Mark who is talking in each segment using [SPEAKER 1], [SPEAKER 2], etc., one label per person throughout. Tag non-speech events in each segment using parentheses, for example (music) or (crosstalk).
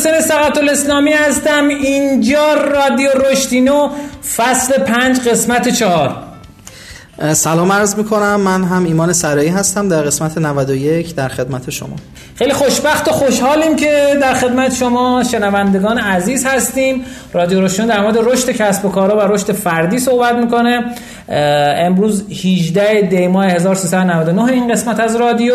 [SPEAKER 1] حسین سقط الاسلامی هستم. اینجا رادیو رشدینو فصل پنج قسمت چهار.
[SPEAKER 2] سلام عرض می‌کنم. من هم ایمان سرایی هستم در قسمت 91 در خدمت شما.
[SPEAKER 1] خیلی خوشبخت و خوشحالیم که در خدمت شما شنوندگان عزیز هستیم. رادیو روشن در مورد رشد کسب و کارها و رشد فردی صحبت می‌کنه. امروز 18 دی ماه 1399 این قسمت از رادیو.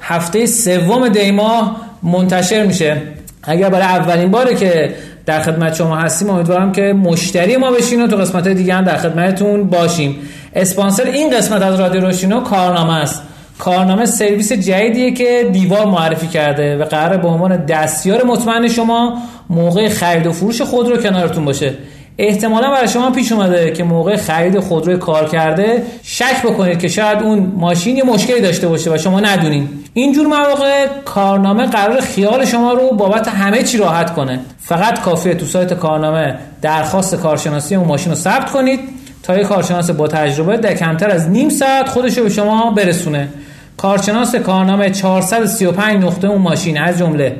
[SPEAKER 1] هفته سوم دی ماه منتشر میشه. اگر برای اولین باره که در خدمت شما هستیم امیدوارم که مشتری ما بشین و تو قسمت دیگه هم در خدمتتون باشیم. اسپانسر این قسمت از رادیو روشینو کارنامه است. کارنامه سرویس جدیدیه که دیوار معرفی کرده و قرار به عنوان دستیار مطمئن شما موقع خرید و فروش خودرو کنارتون باشه. احتمالا برای شما پیش اومده که موقع خرید خودروی کار کرده شک بکنید که شاید اون ماشین یه مشکلی داشته باشه و شما ندونین. اینجور مواقع کارنامه قرار خیال شما رو بابت همه چی راحت کنه. فقط کافیه تو سایت کارنامه درخواست کارشناسی اون ماشین رو ثبت کنید تا یک کارشناس با تجربه در کمتر از نیم ساعت خودش رو به شما برسونه. کارشناس کارنامه 435 نقطه اون ماشین از جمله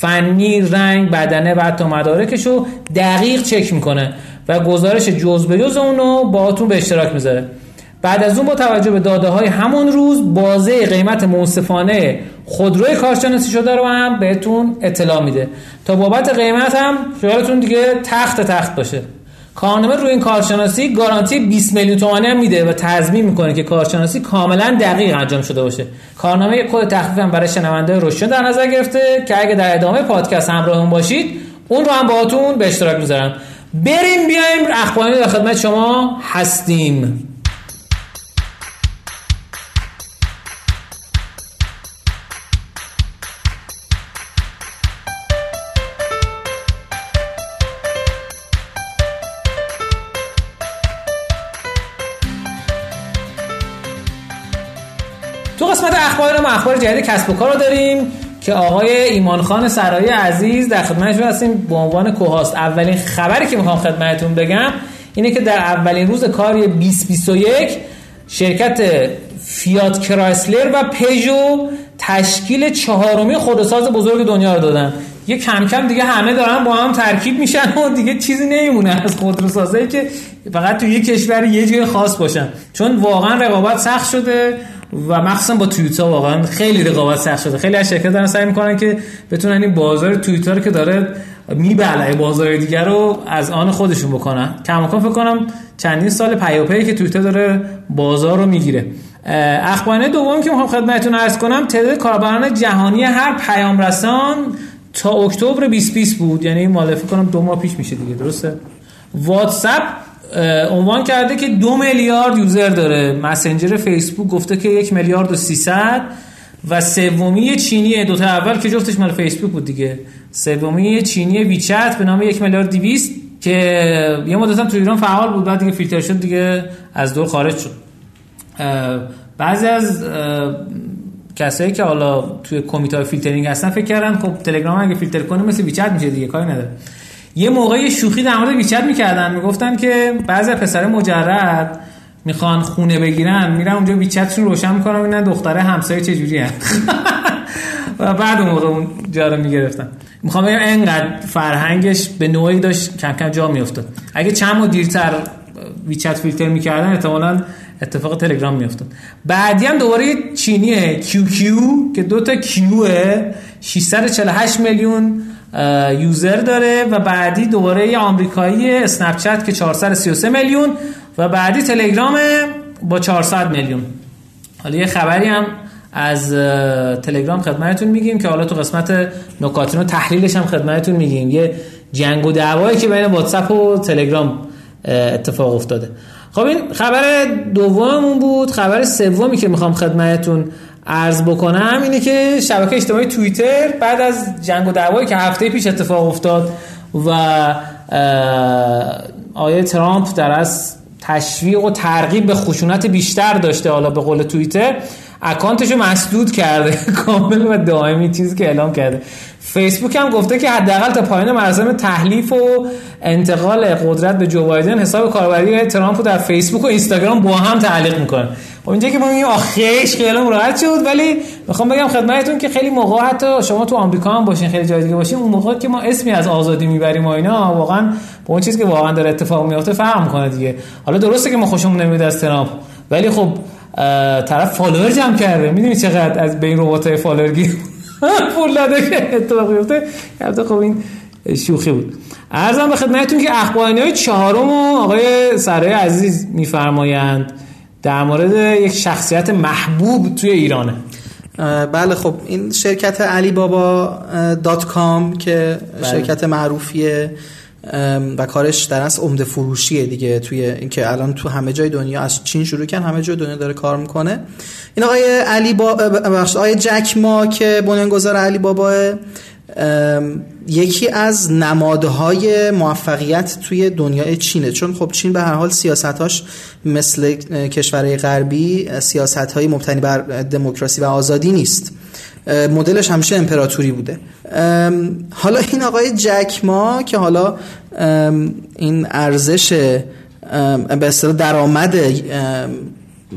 [SPEAKER 1] فنی رنگ بدنه و حتی مدارکش رو دقیق چک می‌کنه و گزارش جز به جز اونو باهاتون به اشتراک می‌ذاره. بعد از اون با توجه به داده های همون روز بازه قیمت منصفانه خودروی کارشناسی شده رو هم بهتون اطلاع میده. تا بابت قیمت هم خیالتون دیگه تخت تخت باشه. کارنامه روی این کارشناسی گارانتی 20 میلیون تومانی هم میده و تضمین می‌کنه که کارشناسی کاملا دقیق انجام شده باشه. کارنامه کد تخفیف هم برای شنونده روشن در نظر گرفته که اگه در ادامه پادکست همراهمون باشید اون رو هم باهاتون به اشتراک می‌ذارم. بریم بیایم اخباری در خدمت شما هستیم. اخبار جدید کسب و کار رو داریم که آقای ایمان خان سرایی عزیز در خدمتشون هستیم به عنوان کوهاست. اولین خبری که می‌خوام خدمتتون بگم اینه که در اولین روز کاری 2021 شرکت فیات کرایسلر و پژو تشکیل چهارمی خودروساز بزرگ دنیا رو دادن. یه کم کم دیگه همه دارن با هم ترکیب میشن و دیگه چیزی نمیمونه از خودروسازایی که فقط تو یه کشور یه جای خاص باشن. چون واقعا رقابت سخت شده. و مخصوصا با تویوتا واقعا خیلی رقابت سخت شده. خیلی از شرکت دارن سعی می‌کنن که بتونن این بازار تویوتا رو که داره میبلعه بازار دیگر رو از آن خودشون بکنن. کماکان فکر کنم چندین سال پیاپی که تویوتا داره بازار رو می‌گیره. اخبار دوم که می‌خوام خدمتتون عرض کنم تعداد کاربران جهانی هر پیام رسان تا اکتبر 2020 بود. یعنی مال فکر کنم دو ماه پیش میشه دیگه درسته؟ واتساپ عنوان کرده که دو میلیارد یوزر داره. مسنجر فیسبوک گفته که یک میلیارد و سیصد و سومی چینی دوتا اول که جفتش مال فیسبوک بود دیگه. سومی چینی WeChat به نام یک میلیارد دیویست که یه مدت هم تو ایران فعال بود بعد دیگه فیلتر شد دیگه از دور خارج شد. بعضی از کسایی که حالا توی کمیته فیلترینگ هستن فکر کردن خب تلگرام اگه فیلتر کنه مثل WeChat میشه دیگه کاری نداره. یه موقع شوخی در مورد WeChat می‌کردن. می‌گفتن که بعضی پسر مجرد می‌خوان خونه بگیرن میرن اونجا WeChat شون روشن می‌کنن ببینن دختره همسایه چجوری (laughs) و بعد اون موقع اون جا رو می‌گرفتن. می‌خوام بگم انقدر فرهنگش به نوعی داشت کم کم جا میافتاد. اگه چند ماه دیرتر WeChat فیلتر می‌کردن احتمالاً اتفاق تلگرام میافتاد. بعدی هم دوباره چینیه QQ که دوتا Q ه 648 میلیون user داره و بعدی دوباره یه آمریکایی Snapchat که 433 میلیون و بعدی تلگرام با 400 میلیون. حالا یه خبری هم از تلگرام خدمتتون میگیم که حالا تو قسمت نکاتینو تحلیلش هم خدمتتون میگیم. یه جنگ و دعوایی که بین واتساپ و تلگرام اتفاق افتاده. خب این خبر دوممون بود. خبر سومی که می‌خوام خدمتتون عرض بکنم اینه که شبکه اجتماعی توییتر بعد از جنگ و دعوایی که هفته پیش اتفاق افتاد و آیه ترامپ در از تشویق و ترغیب به خشونت بیشتر داشته حالا به قول توییتر اکانتش رو مسدود کرده. (laughs) کامل و دائمی چیزی که اعلام کرده. فیسبوک هم گفته که حداقل تا پایان مراسم تحلیف و انتقال قدرت به جو بایدن حساب کاربری ترامپ در فیسبوک و اینستاگرام با هم تعلیق می‌کنه. اونجا که ما میگیم آخیش خیلی راحت شد. ولی می‌خوام بگم خدمتتون که خیلی موقع حتی شما تو آمریکا هم باشین خیلی جای دیگه باشین اون موقع که ما اسمی از آزادی می‌بریم و اینا واقعا با اون چیزی که واقعا داره اتفاق میفته فرق می‌کنه دیگه. حالا درسته که ما خوشمون نمیاد از ترامپ ولی خب طرف follower جمع کرده. می‌دونی چقدر از بین رباتای follower (laughs) پول داده که اتفاق بیفته البته خب این شوخی بود. عرضم به خدمتتون که اخبارنای چهارم آقای سرای عزیز میفرمایند. در مورد یک شخصیت محبوب توی ایرانه
[SPEAKER 2] بله خب این شرکت علی بابا دات کام که بله. شرکت معروفیه و کارش در اصل عمده فروشیه دیگه توی اینکه الان تو همه جای دنیا از چین شروع کن همه جای دنیا داره کار می‌کنه این آقای علی با آقای جک ما که بنیانگذار علی بابا یکی از نمادهای موفقیت توی دنیای چینه. چون خب چین به هر حال سیاستاش مثل کشورهای غربی سیاست های مبتنی بر دموکراسی و آزادی نیست. مدلش همیشه امپراتوری بوده. حالا این آقای جک ما که حالا این ارزش به اصطلاح درآمد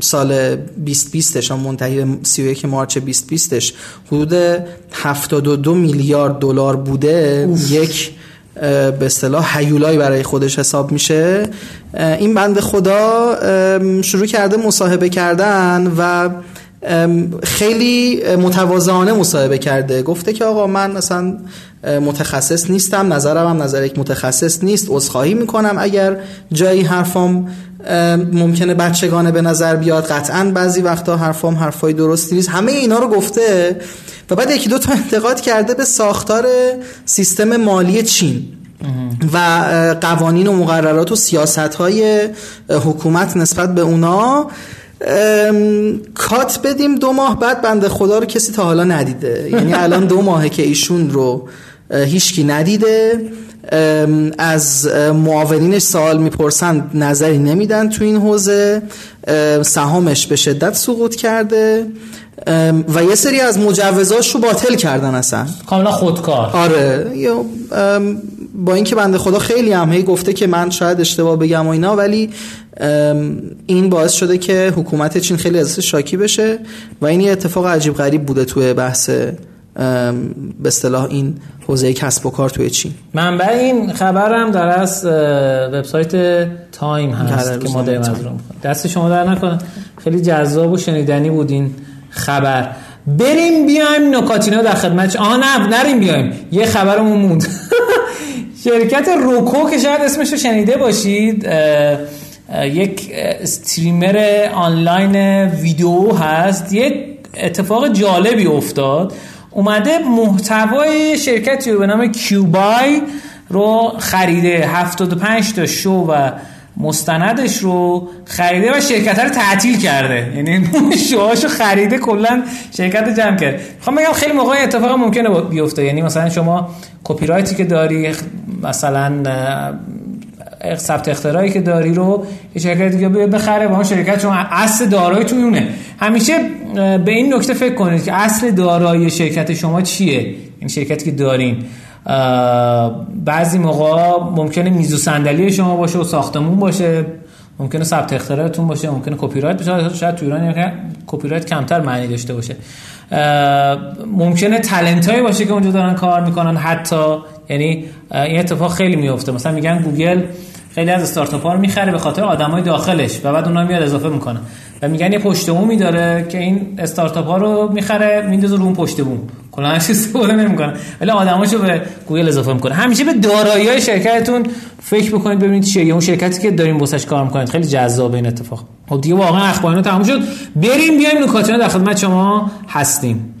[SPEAKER 2] سال 2020ش هم منتهی 31 مارچ 2020ش حدود 72 میلیارد دلار بوده. یک به اصطلاح هیولایی برای خودش حساب میشه. این بند خدا شروع کرده مصاحبه کردن و خیلی متواضعانه مصاحبه کرده. گفته که آقا من مثلا متخصص نیستم نظرم هم نظر یک متخصص نیست عذرخواهی می‌کنم اگر جایی حرفام ممکنه بچگانه به نظر بیاد قطعا بعضی وقتا حرفام حرفای درستی نیست. همه اینا رو گفته و بعد یکی دو تا (laughs) انتقاد کرده به ساختار سیستم مالی چین و قوانین و مقررات و سیاست های حکومت نسبت به اونا. کات بدیم دو ماه بعد بنده خدا رو کسی تا حالا ندیده. یعنی الان دو ماهه که ایشون رو هیچکی ندیده. از معاونینش سوال می‌پرسن نظری نمیدن تو این حوزه. سهامش به شدت سقوط کرده. و یه سری از مجوزاش رو باطل کردن اصلا.
[SPEAKER 1] کاملا خودکار.
[SPEAKER 2] آره. با اینکه بنده خدا خیلی هم هی گفته که من شاید اشتباه بگم و اینا ولی این باعث شده که حکومت چین خیلی ازش شاکی بشه. و این یه اتفاق عجیب غریب بوده توی بحث به اصطلاح این حوزه کسب و کار توی چین.
[SPEAKER 1] منبع این خبرم در از وبسایت تایم هست که ما داریم از رو دست شما در نکنه. خیلی جذاب و شنیدنی بود این خبر. بریم بیایم نکاتینا در خدمت آها نه نریم بیایم. یه خبرمون موند. (laughs) شرکت Roku که شاید اسمش رو شنیده باشید یک استریمر آنلاین ویدیو هست. یه اتفاق جالبی افتاد. اومده محتوای شرکتی به نام کیوبای رو خریده. 75 تا شو و مستندش رو خریده و شرکت رو تعطیل کرده. یعنی شوهاشو خریده کلا شرکت جمع کرد می‌خوام بگم خیلی موقع اتفاق ممکنه بیفته. یعنی مثلا شما کپی رایتی که داری مثلا ثبت اختراعی که داری رو یه شرکت دیگه بخره با اون شرکت شما اصل دارایی تو اونه. همیشه به این نکته فکر کنید که اصل دارایی شرکت شما چیه؟ این شرکتی که دارین. بعضی موقع ممکنه میز و صندلی شما باشه و ساختمون باشه ممکنه ثبت اختراعتون باشه ممکنه کپی رایت باشه شاید تو ایران کپی رایت کمتر معنی داشته باشه. ممکنه talent هایی باشه که اونجا دارن کار می‌کنن حتی. یعنی این اتفاق خیلی میفته مثلا میگن گوگل خیلی از استارتاپ ها رو می‌خره به خاطر آدمای داخلش و بعد اونها میاد اضافه می‌کنه و میگن یه پشت بومی داره که این استارتاپ ها رو می‌خره میندازه رو اون پشت بوم. کلا هیچ استفاده نمی‌کنه. ولی آدماشو به گوگل اضافه می‌کنه. همیشه به دارایی های شرکتتون فکر بکنید ببینید چیه. اون شرکتی که داریم واسش کار می‌کنید. خیلی جذاب این اتفاق. خب دیگه واقعا اخبارنا تموم شد. بریم بیایم نکاتینا در خدمت شما هستیم.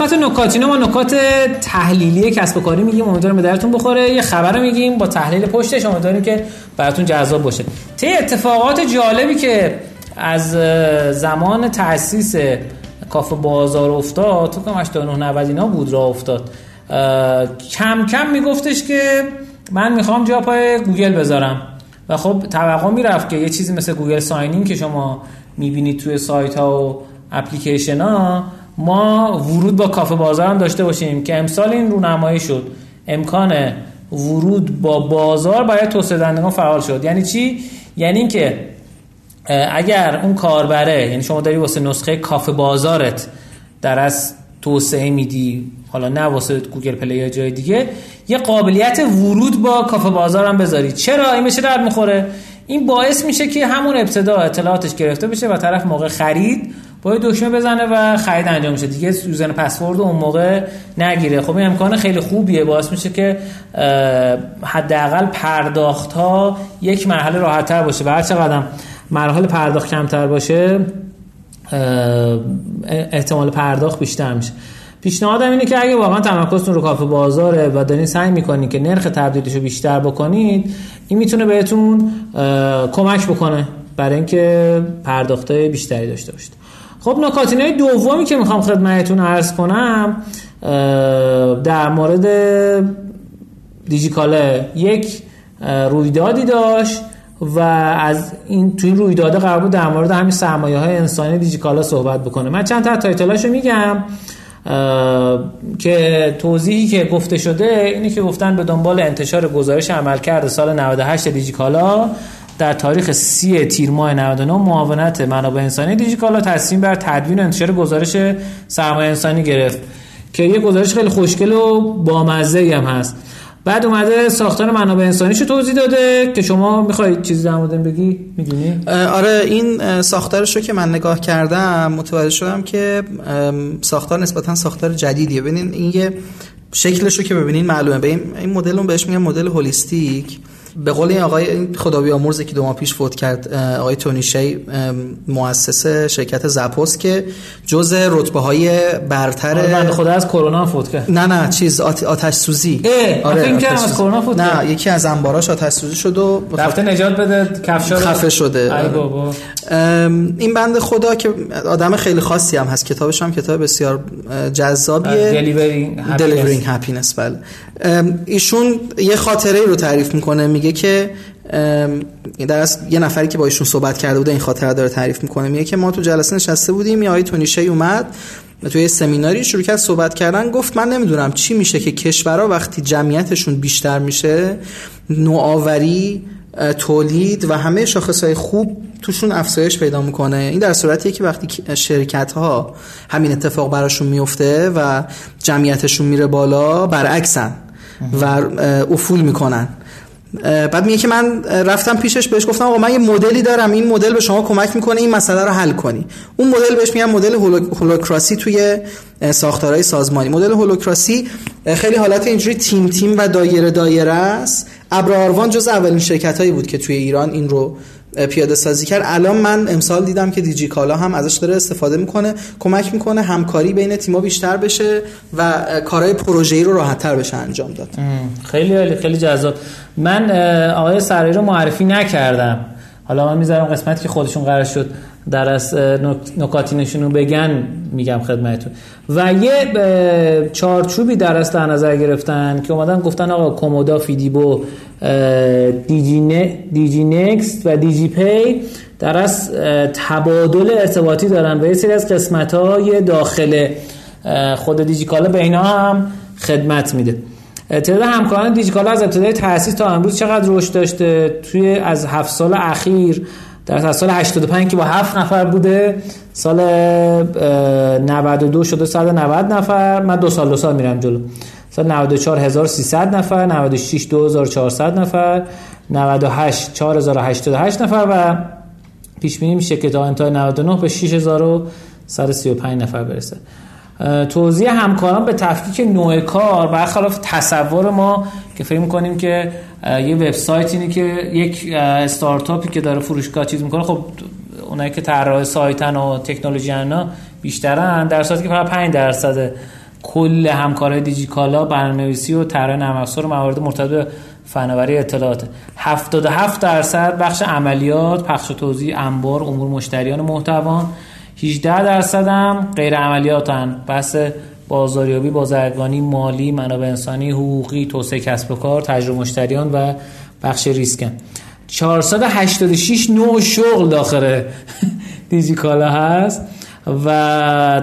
[SPEAKER 1] قسمت نکاتینا ما نکات تحلیلی کسب و کاری میگیم. امیدوارم به درتون بخوره. یه خبر میگیم با تحلیل پشتش. امیدواریم که براتون جذاب باشه. ته اتفاقات جالبی که از زمان تاسیس کافه بازار افتاد تو کم 89 90 اینا بود را افتاد. کم کم میگفتش که من می‌خوام جا پای گوگل بذارم. و خب توقع می‌رفت که یه چیزی مثل Google sign in که شما می‌بینید توی سایت ها و اپلیکیشن ها ما ورود با کافه بازار هم داشته باشیم که امسال این رونمایی شد. امکان ورود با بازار برای توسعه دهندگان فعال شد. یعنی چی؟ یعنی اینکه اگر اون کاربره یعنی شما داری واسه نسخه کافه بازارت در از توسعه میدی حالا نه واسه گوگل پلی یا جای دیگه یه قابلیت ورود با کافه بازار هم بذاری. چرا؟ این به چه درد می‌خوره؟ این باعث میشه که همون ابتدا اطلاعاتش گرفته بشه و طرف موقع خرید باید دکمه بزنه و خرید انجام میشه. دیگه user password اون موقع نگیره. خب این امکان خیلی خوبیه. باعث میشه که حداقل پرداخت ها یک مرحله راحت تر باشه. و هر چقدر مراحل پرداخت کمتر باشه احتمال پرداخت بیشتر میشه. پیشنهادم اینه که اگه واقعا تمرکزتون رو کافه بازاره و دارین سعی می‌کنید که نرخ تبدیلش رو بیشتر بکنید این می‌تونه بهتون کمک بکنه برای اینکه پرداخت بیشتری داشته باشید. خب نکاتینه دومی که می‌خوام خدمتتون عرض کنم در مورد دیجیکاله. یک رویدادی داشت و از این تو این رویداد قرار بود در مورد همین سرمایه های انسانی دیجیکالا صحبت بکنه. من چند تا تایتلاشو میگم که توضیحی که گفته شده اینه که گفتن به دنبال انتشار گزارش عملکرد سال 98 دیجیکالا در تاریخ سی تیر ماه 99 معاونت منابع انسانی دیجیکالا تصمیم بر تدوین و انتشار گزارش سرمایه انسانی گرفت که یه گزارش خیلی خوشگل و بامزه هم هست. بعد اومده ساختار منابع انسانیشو توضیح داده که شما می‌خواید چیزی در مورد بگی؟ می‌دونی؟
[SPEAKER 2] آره این ساختارش رو که من نگاه کردم متوجه شدم که ساختار نسبتا ساختار جدیدیه. ببینین این یه شکلش رو که ببینین معلومه. به این مدل رو بهش میگن مدل هولیستیک. به قول این آقای خدا بیامرزه که دو ماه پیش فوت کرد آقای تونی شی مؤسس شرکت زپوس که جز رتبه های برتر
[SPEAKER 1] من خدا از کرونا فوت کرد.
[SPEAKER 2] نه نه چیز آتش سوزی
[SPEAKER 1] آره این از کرونا فوت
[SPEAKER 2] نه یکی از انباراش آتش سوزی شد و
[SPEAKER 1] رفته نجات بده کفشا
[SPEAKER 2] خفه شده.
[SPEAKER 1] ای بابا.
[SPEAKER 2] این بند خدا که آدم خیلی خاصی هم هست کتابش هم کتاب بسیار جذابیه.
[SPEAKER 1] دلیورینگ
[SPEAKER 2] هپینس بله. ایشون یه خاطره رو تعریف می‌کنه میگه که در یه نفری که با ایشون صحبت کرده بوده این خاطره داره تعریف می‌کنه میگه که ما تو جلسه نشسته بودیم یه آقای تونیشه اومد توی سمیناری شروع کرد صحبت کردن گفت من نمی‌دونم چی میشه که کشورها وقتی جمعیتشون بیشتر میشه نوآوری تولید و همه شاخصهای خوب توشون افزایش پیدا می‌کنه. این در صورتیه که وقتی شرکت ها همین اتفاق براشون میفته و جمعیتشون میره بالا برعکسن. و افول می‌کنن. بعد میگه که من رفتم پیشش بهش گفتم آقا من یه مدلی دارم این مدل به شما کمک می‌کنه این مسئله رو حل کنی. اون مدل بهش میگن مدل هولوکراسی توی ساختارهای سازمانی. مدل هولوکراسی خیلی حالت اینجوری تیم تیم و دایره دایره است. ابراروان جز اولین شرکت هایی بود که توی ایران این رو پیاده سازی کرد. الان من امسال دیدم که دیجی کالا هم ازش داره استفاده می‌کنه کمک می‌کنه همکاری بین تیم‌ها بیشتر بشه و کارهای پروژه‌ای رو راحت‌تر بشه انجام داد.
[SPEAKER 1] خیلی عالی خیلی جذاب. من آقای سرایی رو معرفی نکردم. حالا من می‌ذارم قسمتی که خودشون قرار شد. در از نکاتینشون رو بگن میگم خدمتتون. و یه چارچوبی در از در نظر گرفتن که اومدن گفتن آقا کومودا فیدیبو دیجی, دیجی نکست و دیجی پی در از تبادل ارتباطی دارن و یه سری از قسمت های داخل خود دیجیکالا به اینا هم خدمت میده. تعداد همکاران دیجیکالا از ابتدای تأسیس تا امروز چقدر رشد داشته؟ توی از هفت سال اخیر در سال 85 که با هفت نفر بوده سال 92 شده 190 نفر من دو سال دو سال میرم جلو. سال 94 1300 نفر 96 2400 نفر 98 4088 نفر و پیش بینی میشه که تا انتهای 99 به 6135 نفر برسه. توضیح همکاران به تفکیک نوع کار برخلاف تصور ما که فکر کنیم که یه وبسایت اینه که یک استارتاپی که داره فروشگاه چیز می‌کنه خب اونایی که طراح سایتن و تکنولوژی انا بیشترن در صورتی که فقط 5 درصد کل همکارای دیجیکالا برنامه‌نویسی و طراح نرم افزار و موارد مرتبط فناوری اطلاعات 77 درصد بخش عملیات پخش و توزیع انبار امور مشتریان محتوا 18 درصد هم غیر عملیاتن بحث بازاریابی بازرگانی مالی منابع انسانی حقوقی توسعه کسب و کار تجربه مشتریان و بخش ریسکن. 486 نوع شغل داخل (laughs) دیجیکالا هست و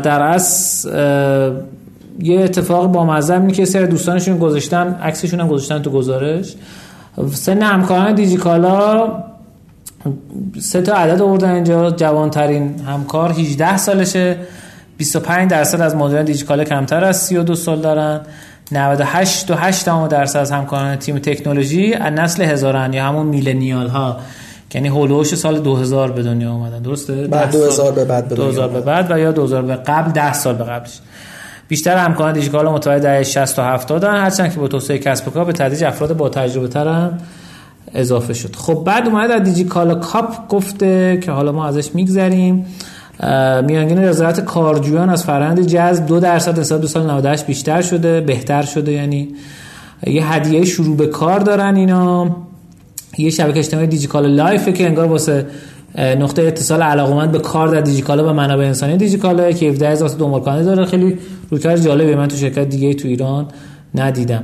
[SPEAKER 1] در اصل یه اتفاق با اینه که سر دوستانشون گذاشتن عکسشون هم گذاشتن تو گزارش. سن همکاران دیجیکالا سه تا عدد آوردن اینجا. جوانترین همکار 18 سالشه. 25 درصد از مدیران دیجیکالا کمتر از 32 سال دارن. 98 و 8 درصد از همکاران تیم تکنولوژی از نسل هزاران یا همون میلنیال ها یعنی هولوش سال 2000 به دنیا اومدن. درسته؟
[SPEAKER 2] بعد 2000 به بعد به
[SPEAKER 1] 2000 به بعد و یا 2000 به قبل 10 سال به قبلش. بیشتر همکاران دیجیکالا متولد دهه 60 تا 70 دارن هرچند که با توسعه کسب و کار به تدریج افراد با تجربه تر هم اضافه شد. خب بعد اومده در دیجیکالا کاپ گفته که حالا ما ازش میگذریم. میانگین رضایت کارجویان از فرآیند جذب دو درصد نسبت به سال 98 بیشتر شده بهتر شده. یعنی یه هدیه شروع به کار دارن اینا. یه شبکه اجتماعی دیجیکالا Life که انگار واسه نقطه اتصال علاقمند به کار در دیجیکالا و منابع انسانی دیجیکالا که 17 هزار دنبال کننده داره. خیلی رویکرد جالبه من تو شرکت دیگه تو ایران ندیدم.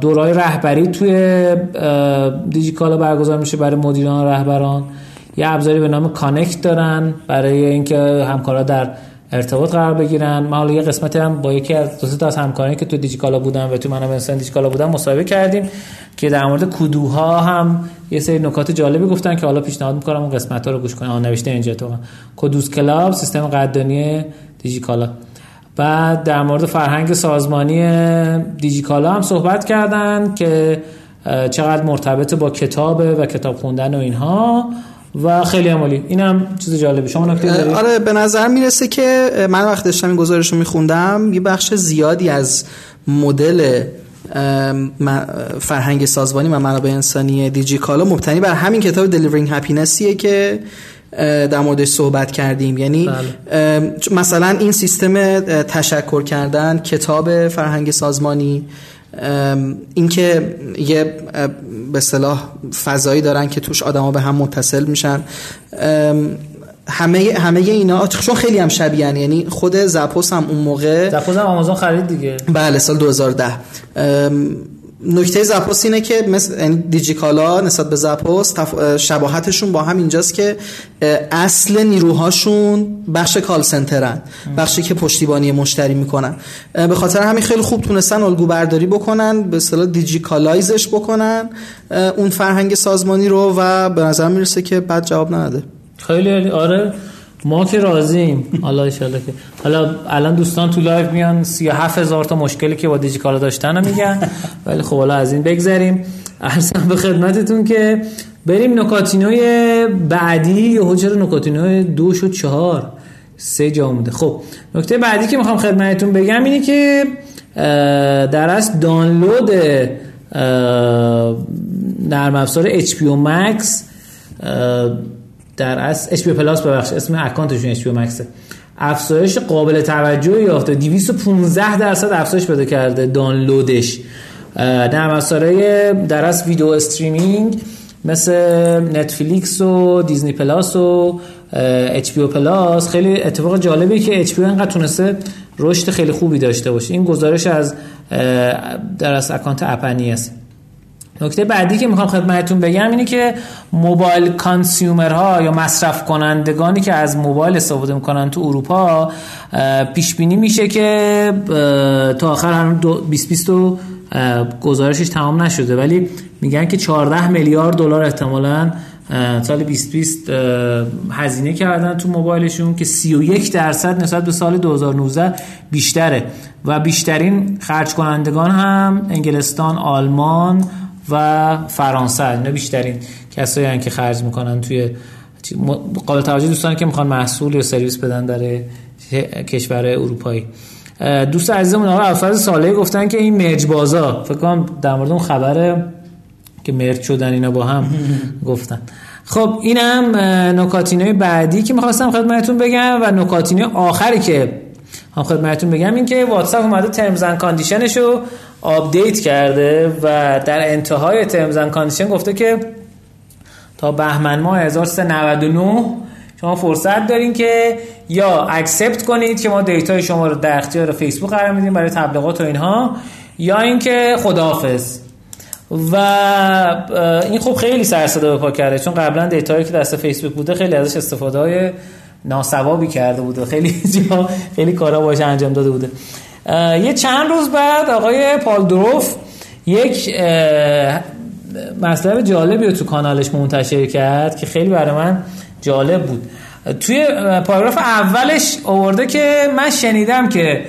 [SPEAKER 1] دورای رهبری توی دیجیکالا برگزار میشه برای مدیران و رهبران. یه ابزاری به نام Connect دارن برای اینکه همکارا در ارتباط قرار بگیرن. ما حالا یه قسمتی هم با یکی از دو از همکارانی که تو دیجیکالا بودن و تو منابع انسان دیجیکالا بودن مصاحبه کردیم که در مورد کدوها هم یه سری نکات جالبی گفتن که حالا پیشنهاد می‌کنم اون قسمت ها رو گوش کنید آن نوشته اینجا تو. کدوس کلاب سیستم قدردانی دیجیکالا. بعد در مورد فرهنگ سازمانی دیجیکالا هم صحبت کردن که چقدر مرتبط با کتابه و کتاب خوندن و اینها. و خیلی عمالی اینم چیز جالبه. شما نکته دارید
[SPEAKER 2] آره به نظر می‌رسه که من وقتی داشتم این گزارش رو میخوندم یه بخش زیادی از مدل فرهنگ سازمانی و منابع انسانی دیجیکالا مبتنی بر همین کتاب دلیورینگ هپینسیه که در موردش صحبت کردیم. یعنی بله. مثلا این سیستم تشکر کردن کتاب فرهنگ سازمانی اینکه یه به صلاح فضایی دارن که توش آدما به هم متصل میشن. همه همه اینا چون خیلی هم شبیه یعنی خود زپوس هم اون موقع
[SPEAKER 1] زپوس هم آمازون خرید دیگه.
[SPEAKER 2] بله سال 2010 نکته زپوس اینه که مثل یعنی دیجیکالا نسبت به زپوس شباهتشون با هم اینجاست که اصل نیروهاشون بخش کال سنترن بخشی که پشتیبانی مشتری می‌کنن. به خاطر همین خیلی خوب تونستن الگو برداری بکنن به اصطلاح دیجیکالایزش بکنن اون فرهنگ سازمانی رو و به نظر می‌رسه که بعد جواب نداده.
[SPEAKER 1] خیلی آره. ما که راضیم. حالا ان که حالا الان دوستان تو live میان 37 هزار تا مشکلی که با دیجیکالا داشتن رو میگن. (laughs) ولی خب حالا از این بگذریم. عرضم به خدمتتون که بریم نکاتینوی بعدی. یا حجر نکاتینوی دو شد چهار؟ سه جا مونده خب نکته بعدی که می‌خوام خدمتتون بگم اینه که در اصل دانلود نرم افزار HBO Max در اصل HBO Plus ببخش اسم اکانتشون HBO Max افزایش قابل توجه یافته. 215 درصد افزایش پیدا کرده دانلودش. نرم افزارهای در اصل video streaming مثل نتفلیکس و Disney Plus و HBO Plus خیلی اتفاق جالبی که HBO انقدر تونسته رشد خیلی خوبی داشته باشه. این گزارش از در اصل اکانت اپنی است. نکته بعدی که می‌خوام خدمتتون بگم اینه که موبایل کانسیومرها یا مصرف کنندگانی که از موبایل استفاده می‌کنن تو اروپا پیش بینی میشه که تا آخر هم 2020 گزارشش تمام نشده. ولی میگن که 14 میلیارد دلار احتمالاً سال 2020 هزینه کردن تو موبایلشون که 31 درصد نسبت به سال 2019 بیشتره. و بیشترین خرج کنندگان هم انگلستان، آلمان و فرانسه. اینا بیشترین کسایی که خرج می‌کنن توی قابل توجه دوستان که می‌خوان محصول یا سرویس بدن در کشور اروپایی. دوست عزیزمون آقا افراد ساله گفتن که این مرج بازا فکر کنم در مورد اون خبره که merge شدن اینا با هم (laughs) گفتن. خب اینم نکاتینه بعدی که می‌خواستم خدمتتون بگم و نکاتینه آخری که هم خدمتتون بگم این که واتساپ اومده terms and condition ش رو آپدیت کرده و در انتهای terms and condition گفته که تا بهمن ماه 1399 شما فرصت دارین که یا accept کنید که ما data ی شما رو در اختیار فیسبوک قرار میدیم برای تبلیغات و اینها یا اینکه خداحافظ. و این خب خیلی سر صدا به پا کرده چون قبلا دیتایی که دست فیسبوک بوده خیلی ازش استفاده های ناسوابی کرده بوده. خیلی (laughs) جا خیلی کارا باشه انجام داده بوده. یه چند روز بعد آقای پالدروف یک مطلب جالبی رو تو کانالش منتشر کرد که خیلی برای من جالب بود. توی پاراگراف اولش آورده که من شنیدم که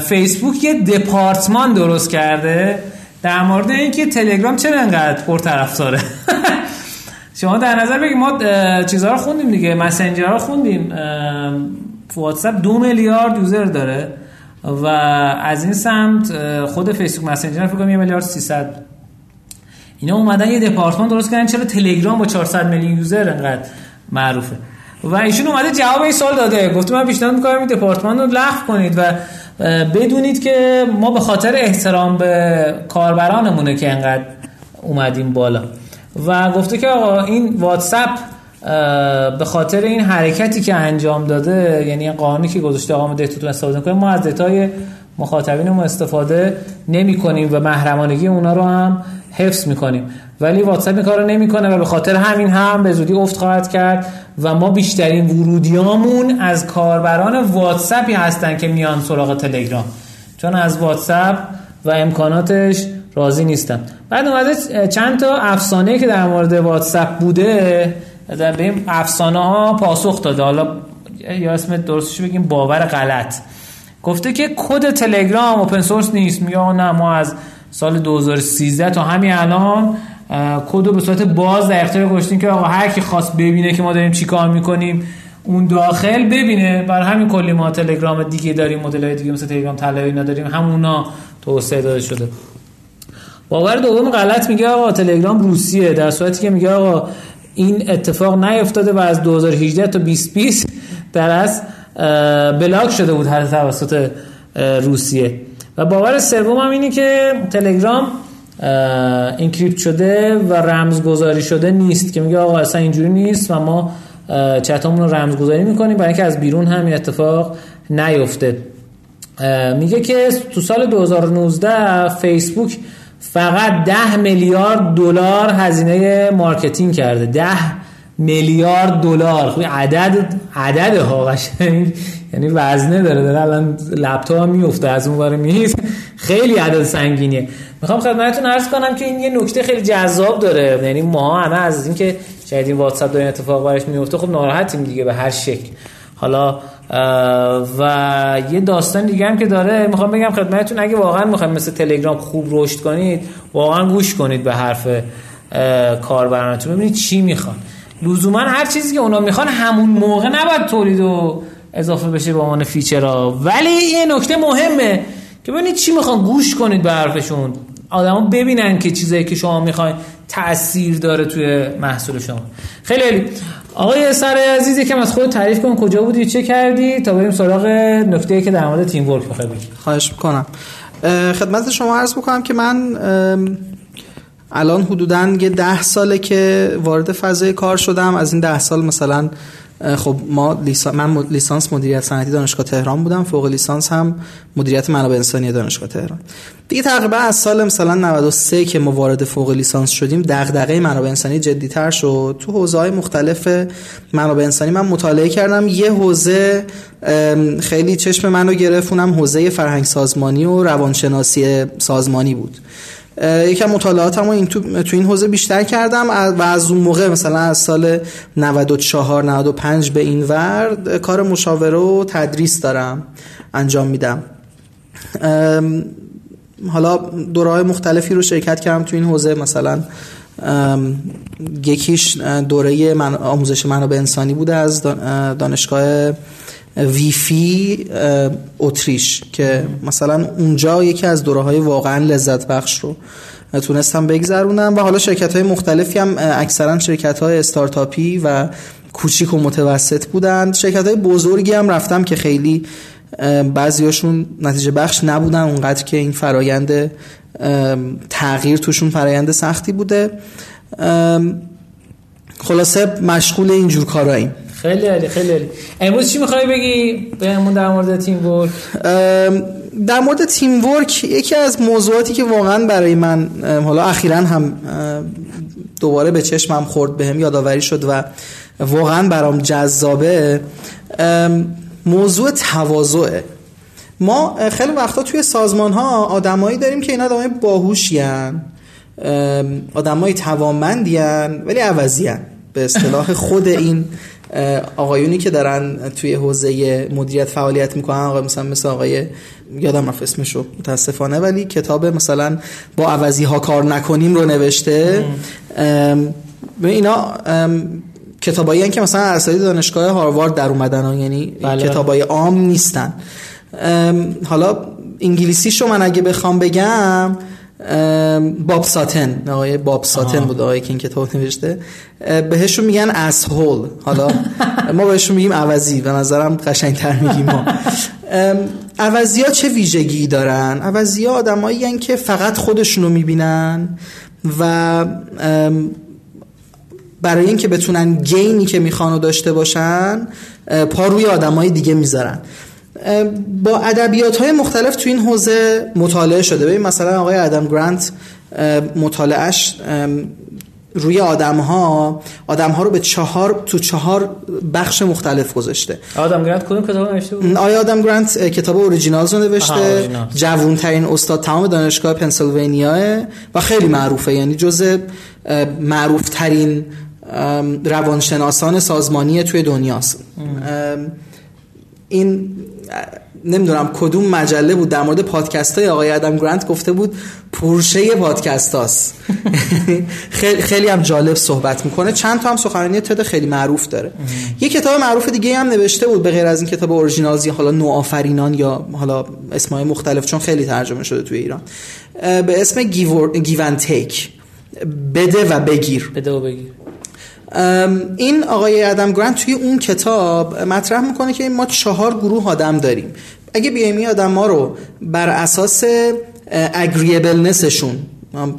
[SPEAKER 1] فیسبوک یه دپارتمان درست کرده در مورد اینکه تلگرام چرا انقدر پرطرفداره. (laughs) شما در نظر بگید ما چیزها رو خوندیم دیگه مسنجر رو خوندیم. واتساپ دو میلیارد یوزر داره و از این سمت خود فیسبوک مسنجر فکر کنم یه میلیارد 300 اینا اومدن یه دپارتمان درست کردن چرا تلگرام با 400 میلیون یوزر انقدر معروفه؟ و ایشون اومده جواب این سوال داده. گفته من پیشنهاد می‌کنم این دپارتمان رو لغو کنید و بدونید که ما به خاطر احترام به کاربرانمونه که انقدر اومدیم بالا. و گفته که آقا این واتساپ به خاطر این حرکتی که انجام داده یعنی قانونی که گذاشته آقا data تون استفاده کنیم ما از data ی مخاطبینمون استفاده نمی کنیم و محرمانگی اونا رو هم حفظ می‌کنیم. ولی واتساپ این کارو نمی‌کنه و به خاطر همین هم به زودی افت خواهد کرد و ما بیشترین ورودیامون از کاربران واتساپی هستن که میان سراغ تلگرام. چون از واتساپ و امکاناتش راضی نیستن بعد اومده چند تا افسانه که در مورد واتساپ بوده در به افسانه ها پاسخ داده. حالا یا اسم درستش بگیم باور غلط. گفته که کد تلگرام open source نیست. میگه نه ما از سال 2013 تا همین الان کد رو به صورت باز در اختیار گذاشتیم که آقا هر کی خواست ببینه که ما داریم چیکار می‌کنیم اون داخل ببینه. بر همین کلی ما تلگرام دیگه داریم مدل دیگه مثل تلگرام طلایی نداریم همونا توسعه داده شده. باور دوم غلط میگه آقا تلگرام روسیه. در صورتی که میگه آقا این اتفاق نیفتاده و از 2018 تا 2020 در از بلاک شده بود هر توسط روسیه. و باور سوم هم اینه که تلگرام encrypt شده و رمزگذاری شده نیست. که میگه آقا اصلا اینجوری نیست و ما چتامون رو رمزگذاری می‌کنیم. برای اینکه از بیرون همین اتفاق نیفته. میگه که تو سال 2019 فیسبوک فقط 10 میلیارد دلار هزینه marketing کرده. 10 میلیارد دلار. خب عدد عدد ها قشنگ. یعنی وزنه داره. داره الان لپتاپ میفته از اون ور میز خیلی عدد سنگینیه. می‌خوام خدمتتون عرض کنم که این یه نکته خیلی جذاب داره. یعنی ما همه از اینکه شاید این واتساپ داره اتفاق براش میفته خب ناراحتیم دیگه به هر شکل. حالا و یه داستان دیگه هم که داره می‌خوام بگم خدمتتون اگه واقعا می‌خوایم مثل تلگرام خوب رشد کنید واقعا گوش کنید به حرف کاربرانتون. ببینید چی می‌خوان. لزوما هر چیزی که اونا می‌خوان همون موقع نباید تولید و اضافه بشه به عنوان فیچرها. ولی یه نکته مهمه که ببینید چی می‌خوان گوش کنید به حرفشون. آدما ببینن که چیزایی که شما می‌خواین. تاثیر داره توی محصول شما. خیلی عالی. آقای سر عزیز یکم از خود تعریف کن کجا بودی چه کردی تا بریم سراغ نکته که در مورد تیم ورک بخوای بگی.
[SPEAKER 2] خواهش می‌کنم. خدمت شما عرض بکنم که من الان حدودا یه ده ساله که وارد فضای کار شدم. از این ده سال مثلا خب ما لیسان من لیسانس مدیریت صنعتی دانشگاه تهران بودم. فوق لیسانس هم مدیریت منابع انسانی دانشگاه تهران. دیگه تقریبا از سال مثلا 93 که ما وارد فوق لیسانس شدیم دغدغه منابع انسانی جدیتر شد. تو حوزه های مختلف منابع انسانی من مطالعه کردم. یه حوزه خیلی چشم منو گرفت اونم حوزه فرهنگ سازمانی و روانشناسی سازمانی بود. یکم مطالعاتم این تو, تو این حوزه بیشتر کردم. و از اون موقع مثلا از سال 94 95 به این ور کار مشاوره و تدریس دارم انجام میدم. حالا دوره مختلفی رو شرکت کردم تو این حوزه. مثلا یکیش دوره من آموزش منابع انسانی بوده از دانشگاه ویفی اتریش که مثلا اونجا یکی از دوره های واقعا لذت بخش رو تونستم بگذرونم و حالا شرکت های مختلفی هم اکثرا شرکت های استارتاپی و کوچیک و متوسط بودن. شرکت های بزرگی هم رفتم که خیلی بعضیاشون نتیجه بخش نبودن اونقدر که این فرایند تغییر توشون فرایند سختی بوده. خلاصه مشغول اینجور کاراییم.
[SPEAKER 1] خیلی عالی خیلی عالی. امروز چی می‌خوای بگی؟ بهمون در مورد تیم ورک
[SPEAKER 2] در مورد تیم ورک یکی از موضوعاتی که واقعا برای من حالا اخیرا هم دوباره به چشمم خورد بهم یادآوری شد و واقعا برام جذابه موضوع تواضعه. ما خیلی وقتا توی سازمان ها آدمایی داریم که اینا آدمای باهوشی آدمای توانمندی ولی عوضی به اصطلاح خود این آقایونی که دارن توی حوزه مدیریت فعالیت می‌کنن آقای مثلا مثل آقای یادم رفت اسمشو متاسفانه ولی کتاب مثلا با عوضی ها کار نکنیم رو نوشته. اینا کتابایی که مثلا اساتید دانشگاه هاروارد در اومدن یعنی بله. کتابای عام نیستن. حالا انگلیسیشو من اگه بخوام بگم باب ساتن. آقای باب ساتن بود آقای که این کتاب نوشته بهشون میگن اسهول حالا ما بهشون میگیم عوضی. به نظرم قشنگتر میگیم ما. عوضی ها چه ویژگی دارن؟ عوضی ها آدمایی که فقط خودشونو می‌بینن و برای اینکه بتونن گینی که میخوانو داشته باشن پا روی آدمای دیگه می‌ذارن. با ادبیات های مختلف تو این حوزه مطالعه شده. ببین مثلا آقای آدم گرانت مطالعهش روی آدم ها آدم ها رو به چهار تو چهار بخش مختلف گذاشته.
[SPEAKER 1] آدم گرانت کدوم کتاب نوشته بود؟
[SPEAKER 2] آیا آدم گرانت کتاب Originals رو نوشته. جوون ترین استاد تمام دانشگاه پنسیلوانیا و خیلی معروفه. یعنی جزء معروف ترین روانشناسان سازمانی توی دنیاست. این نمی‌دونم کدوم مجله بود در مورد پادکست های آقای ادم گرانت گفته بود پورشه پادکست هاست (laughs) خیلی, هم جالب صحبت می‌کنه. چند تا هم سخنرانی تد خیلی معروف داره. یه کتاب معروف دیگه هم نوشته بود به غیر از این کتاب اورجینالزی حالا نوآفرینان یا حالا اسمای مختلف چون خیلی ترجمه شده توی ایران. به اسم گیون تیک. بده و بگیر.
[SPEAKER 1] بده و بگیر.
[SPEAKER 2] این آقای ادم گرانت توی اون کتاب مطرح می‌کنه که ما چهار گروه آدم داریم. اگه بیایم این آدم ها رو بر اساس اگریبلنسشون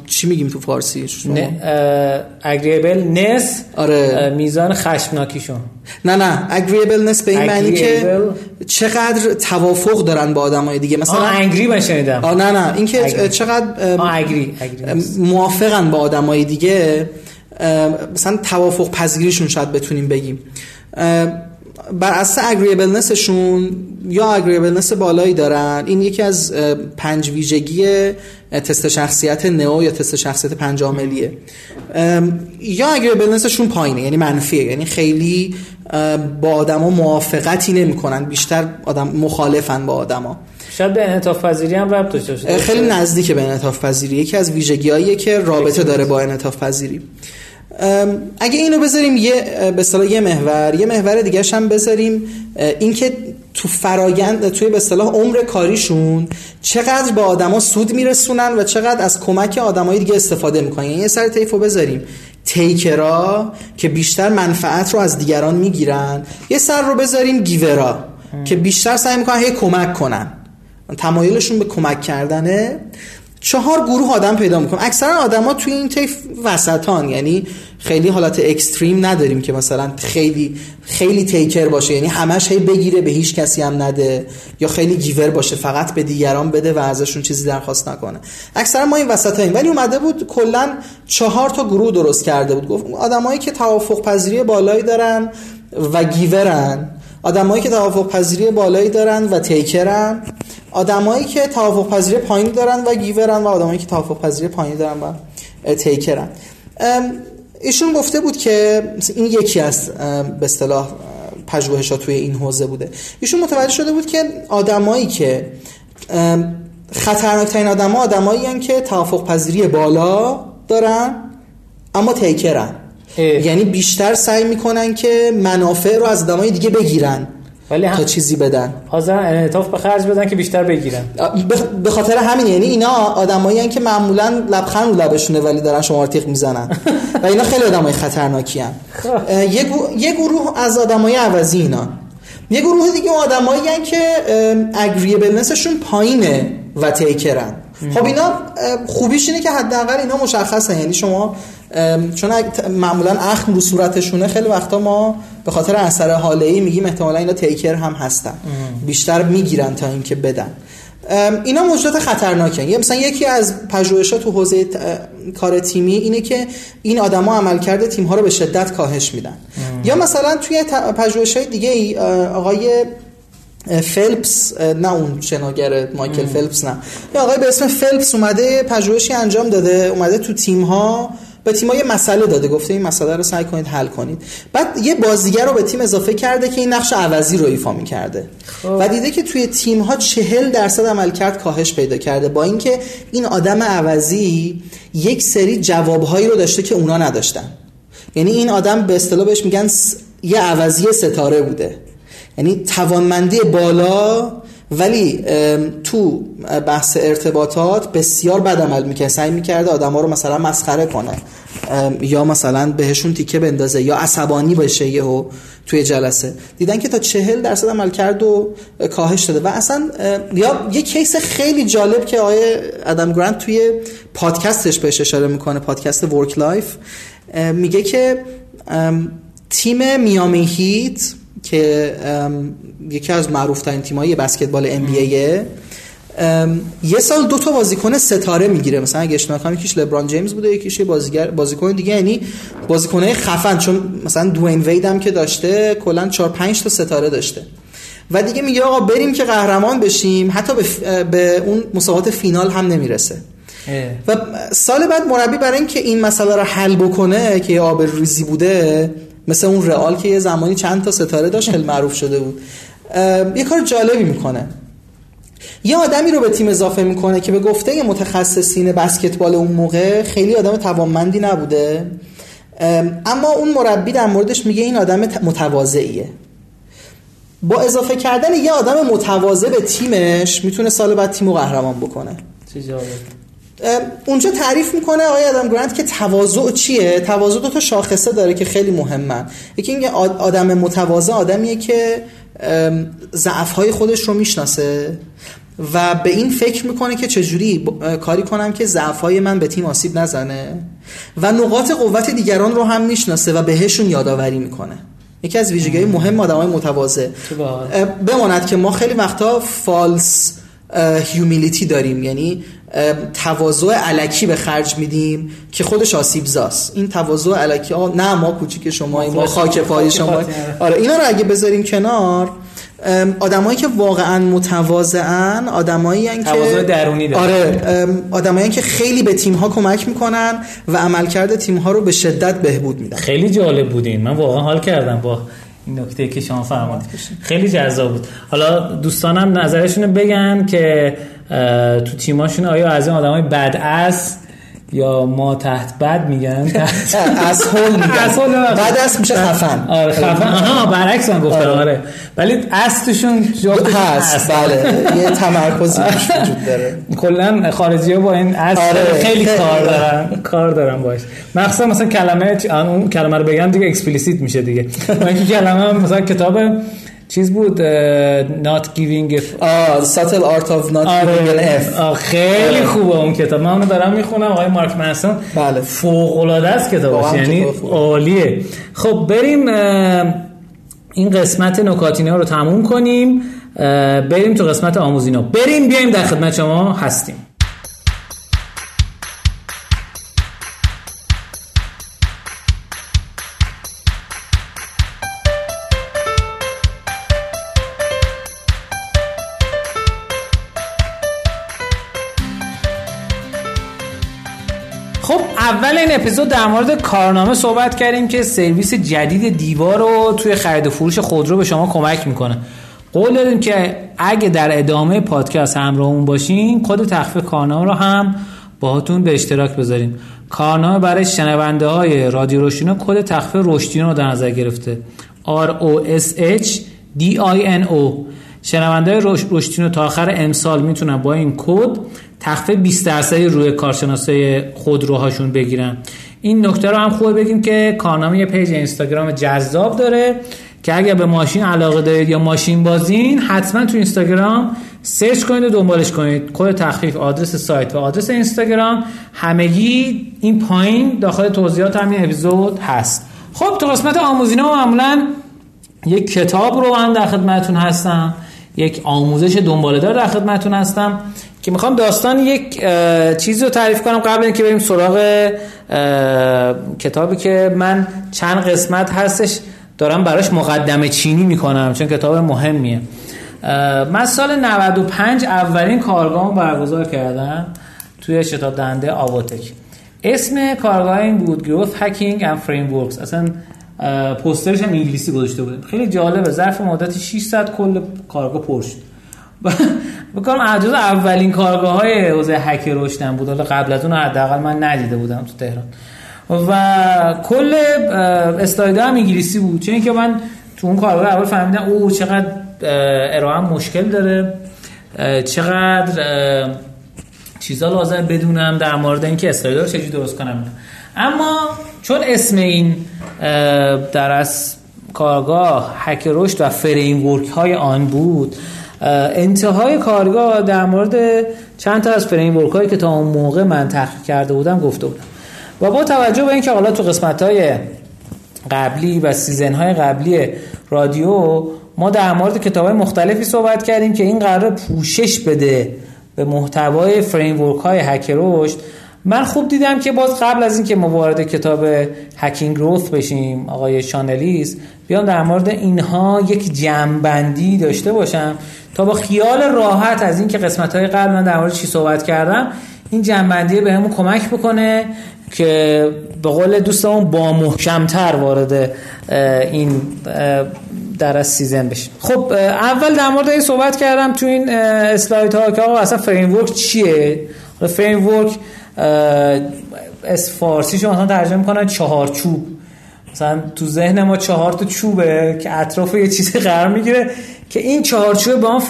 [SPEAKER 2] چی میگیم تو فارسی؟
[SPEAKER 1] اگریبل نس
[SPEAKER 2] آره.
[SPEAKER 1] میزان خشمناکیشون.
[SPEAKER 2] نه نه اگریبلنس به این معنی که چقدر توافق دارن با آدمای دیگه. مثلا
[SPEAKER 1] آه انگری من شنیدم.
[SPEAKER 2] آه نه نه این که چقدر
[SPEAKER 1] اگری.
[SPEAKER 2] موافقن با آدمای دیگه. مثلا توافق پذیریشون شاید بتونیم بگیم. بر اساس اگریبلنسشون یا اگریبلنس بالایی دارن؟ این یکی از پنج ویژگی تست شخصیت نئو یا تست شخصیت پنج عاملیه یا اگریبلنسشون پایینه یعنی منفیه یعنی خیلی با آدما موافقتی نمی‌کنن بیشتر آدم مخالفن با آدما.
[SPEAKER 1] شاید به انعطاف پذیری هم ربط داشته
[SPEAKER 2] خیلی نزدیک به انعطاف پذیری. یکی از ویژگی‌هایی که رابطه داره با انعطاف پذیری. اگه اینو بذاریم یه به اصطلاح یه محور یه محور دیگه هم بذاریم اینکه تو فرایند توی به اصطلاح عمر کاریشون چقدر به آدما سود میرسونن و چقدر از کمک آدمای دیگه استفاده می‌کنن. یعنی یه سر تیفو بذاریم. تیکرا که بیشتر منفعت رو از دیگران می‌گیرن. یه سر رو بذاریم گیورا که بیشتر سعی می‌کنن هی کمک کنن. تمایلشون به کمک کردنه. چهار گروه آدم پیدا می‌کنم اکثرا آدما توی این طیف وسطان. یعنی خیلی حالت اکستریم نداریم که مثلا خیلی خیلی تیکر باشه. یعنی همش هی بگیره به هیچ کسی هم نده. یا خیلی گیور باشه فقط به دیگران بده و ازشون چیزی درخواست نکنه. اکثرا ما این وسطاییم. ولی اومده بود کلا چهار تا گروه درست کرده بود. گفت آدمایی که توافق پذیری بالایی دارن و گیورن آدمایی که توافق پذیری بالایی دارن و تیکرن آدمایی که توافق پذیری پایینی دارن و گیورن و آدمایی که توافق پذیری پایینی دارن و تیکرن. ایشون گفته بود که این یکی از به اصطلاح پژوهشات توی این حوزه بوده. ایشون متوجه شده بود که آدمایی که خطرناکترین آدما آدمایی که توافق پذیری بالا دارن اما تیکرن. یعنی بیشتر سعی می‌کنن که منافع رو از آدمای دیگه بگیرن. ولی هم... تا چیزی بدن.
[SPEAKER 1] حاضر انعطاف به خرج بدن که بیشتر بگیرن.
[SPEAKER 2] به خاطر همین یعنی اینا آدمایی که معمولا لبخند رو لبشونه ولی دارن شما تیغ می‌زنن. (laughs) و اینا خیلی آدمای خطرناکی ان خب. یه, یه گروه از آدمای عوضی اینا. یه گروه دیگه آدمایی که اگریبلنسشون پایینه و تیکرن خب اینا خوبیش اینه که حداقل اینا مشخصه یعنی شما چون معمولا اخم رو صورتشونه خیلی وقتا ما به خاطر اثر حاله ای میگیم احتمالا اینا تیکر هم هستن. بیشتر می‌گیرن تا اینکه بدن. اینا موجودات خطرناکن. یه مثلا یکی از پژوهشات تو حوزه کار تیمی اینه که این آدما عملکرد تیم ها رو به شدت کاهش میدن. یا مثلا توی پژوهش های دیگه ای آقای فلپس نه اون شناگر مایکل فلپس نه. یه آقای به اسم فلپس اومده پژوهشی انجام داده اومده تو تیم ها به تیم یه مسئله داده. گفته این مسئله رو سعی کنید حل کنید. بعد یه بازیگر رو به تیم اضافه کرده که این نقش عوضی رو ایفا کرده خب. و دیده که توی تیم ها چهل درصد عملکرد کاهش پیدا کرده. با اینکه این آدم عوضی یک سری جوابهایی رو داشته که اونا نداشتن. یعنی این آدم به اصطلاح بهش میگن یه عوضی ستاره بوده. یعنی توانمندی بالا ولی تو بحث ارتباطات بسیار بد عمل می‌کنه سعی می‌کرده آدم ها رو مثلا مسخره کنه. یا مثلا بهشون تیکه بندازه یا عصبانی بشه یهو توی جلسه. دیدن که تا چهل درصد عمل کرد و کاهش داده. و اصلا یا یه case خیلی جالب که آقای آدم گرانت توی پادکستش بهش اشاره می‌کنه پادکست WorkLife میگه که تیم میامی هیت که یکی از معروف ترین تیمایی بسکتبال ام بی یه سال دو تا بازیکن ستاره می‌گیره. مثلا اگه اشتباه کنم یکیش لبران جیمز بوده یکیش بازیگر بازیکن دیگه. یعنی بازیکنای خفن چون مثلا دوین وید هم که داشته کلا 4 5 تا ستاره داشته. و دیگه میگه آقا بریم که قهرمان بشیم. حتی به, به اون مسابقات فینال هم نمی‌رسه. و سال بعد مربی برای اینکه این مسئله رو حل بکنه که آب ریزی بوده مثل اون رئال که یه زمانی چند تا ستاره داشت خیلی معروف شده بود. یه کار جالبی می‌کنه. یه آدمی رو به تیم اضافه می‌کنه که به گفته متخصصین بسکتبال اون موقع خیلی آدم توانمندی نبوده. اما اون مربی در موردش میگه این آدم متواضعیه. با اضافه کردن یه آدم متواضع به تیمش می‌تونه سال بعد تیمو قهرمان بکنه. اونجا تعریف می‌کنه آقای آدم گرانت که تواضع چیه؟ تواضع دو تا شاخصه داره که خیلی مهمن یکی اینکه آدم متواضع آدمیه که ضعف های خودش رو می‌شناسه و به این فکر می‌کنه که چجوری کاری کنم که ضعف های من به تیم آسیب نزنه و نقاط قوت دیگران رو هم می‌شناسه و بهشون یادآوری می‌کنه. یکی از ویژگی مهم آدم های متواضع بماند که ما خیلی وقتا فالس هیومیلیتی داریم. یعنی تواضع علکی به خرج میدیم که خودش آسیب زاست. این تواضع علکی آه نه ما کوچیک شما ما خاک پای شما آره اینا رو اگه بذاریم کنار آدمایی که واقعا متواضعن آدمایی که
[SPEAKER 1] تواضع درونی دارن.
[SPEAKER 2] آره آدمایی که خیلی به تیم ها کمک می‌کنن و عملکرد تیم ها رو به شدت بهبود میدن.
[SPEAKER 1] خیلی جالب بودین. من واقعا حال کردم با این نکته که شما فرمودید. خیلی جذاب بود. حالا دوستانم نظرشون بگن که تو تیماشون آیا از این آدمای بد است یا ما تحت بد میگن؟ (laughs)
[SPEAKER 2] از هول میگن. بعد از میشه خفن.
[SPEAKER 1] آره خفن. آها برعکس من گفتم آره. آره. ولی اصلشون
[SPEAKER 2] هست. بله. یه تمرکزی وجود داره.
[SPEAKER 1] کلا خارجی ها با این اصل آره. خیلی کار دارن. کار دارن باش. مخصوصا مثلا کلمه اون کلمه رو بگم دیگه اکسپلیسیت میشه دیگه. (laughs) من کلمه مثلا کتاب چیز بود not giving
[SPEAKER 2] آه subtle art of not آره. giving
[SPEAKER 1] F. آه خیلی آره. خوبه اون کتاب. من اونو دارم می‌خونم آقای مارک منسون.
[SPEAKER 2] بله.
[SPEAKER 1] فوق العاده است کتابش یعنی عالیه. خب بریم این قسمت نکاتینه رو تموم کنیم. بریم تو قسمت آموزینا. بریم بیایم در خدمت شما هستیم. اپیزود در مورد کارنامه صحبت کردیم که سرویس جدید دیوار رو توی خرید و فروش خودرو به شما کمک می‌کنه. قول دادیم که اگه در ادامه پادکست همراهمون باشین کد تخفیف کارنامه رو هم باهاتون به اشتراک بذاریم کارنامه برای شنونده های رادیو رشدینو کد تخفیف رشدینو رو در نظر گرفته. R O S H D I N O شنونده های رشدینو تا آخر امسال می‌تونن با این کد تخفیف 20 درصدی روی کارشناسای خودروهاشون بگیرن. این نکته رو هم خوب بگیم که کارنامه یه page اینستاگرام جذاب داره که اگر به ماشین علاقه دارید یا ماشین بازین حتما تو اینستاگرام search کنید و دنبالش کنید. کد تخفیف آدرس سایت و آدرس اینستاگرام. همگی این پایین داخل توضیحات همین اپیزود هست. خب تو قسمت آموزینا معمولا یک کتاب رو هم در خدمتتون هستم. یک آموزش دنباله دار در خدمتتون هستم که می‌خوام داستان یک چیزی رو تعریف کنم قبل اینکه بریم سراغ کتابی که من چند قسمت هستش دارم براش مقدمه چینی می‌کنم چون کتاب مهمیه. من سال 95 اولین کارگاه برگزار کردم توی شتاب دنده آواتک. اسم کارگاه این بود Growth Hacking and Frameworks. اصلا پوسترش هم انگلیسی گذاشته بودیم خیلی جالبه ظرف مدت 600 کل کارگاه پر شد. (laughs) بکنم عجز اولین کارگاه های حوزه هک رشدن بود. قبل از اون حداقل من ندیده بودم تو تهران. و کل استایده هم انگلیسی بود. چون که من تو اون کارگاه اول فهمیدم او چقدر ارائه مشکل داره. چقدر چیزا لازم بدونم در مورد اینکه اسلایدر رو چجوری درست کنم. اما چون اسم این در واقع کارگاه هک رشد و framework های آن بود انتهای کارگاه در مورد چند تا از framework هایی که تا اون موقع من تحقیق کرده بودم گفته بودم. و با توجه به اینکه حالا تو قسمت های قبلی و season های قبلی رادیو ما در مورد کتاب مختلفی صحبت کردیم که این قرار پوشش بده به محتوای framework های هک رشد من خوب دیدم که باز قبل از اینکه ما وارد کتاب Hacking Growth بشیم آقای شان الیس بیام در مورد اینها یک جمعبندی داشته باشم تا با خیال راحت از اینکه قسمت های قبل من در مورد چی صحبت کردم این جمعبندی بهمون کمک بکنه که به قول دوستمون با محکمتر وارد این در واقع season بشیم. خب اول در مورد این صحبت کردم تو این اسلاید ها که آقا اصلا framework چیه؟ فریم ورک اس فارسی شما مثلا ترجمه می‌کنن چهارچوب مثلا تو ذهن ما چهار تا چوبه که اطراف یه چیزی قرار می‌گیره که این چهارچوبه به ما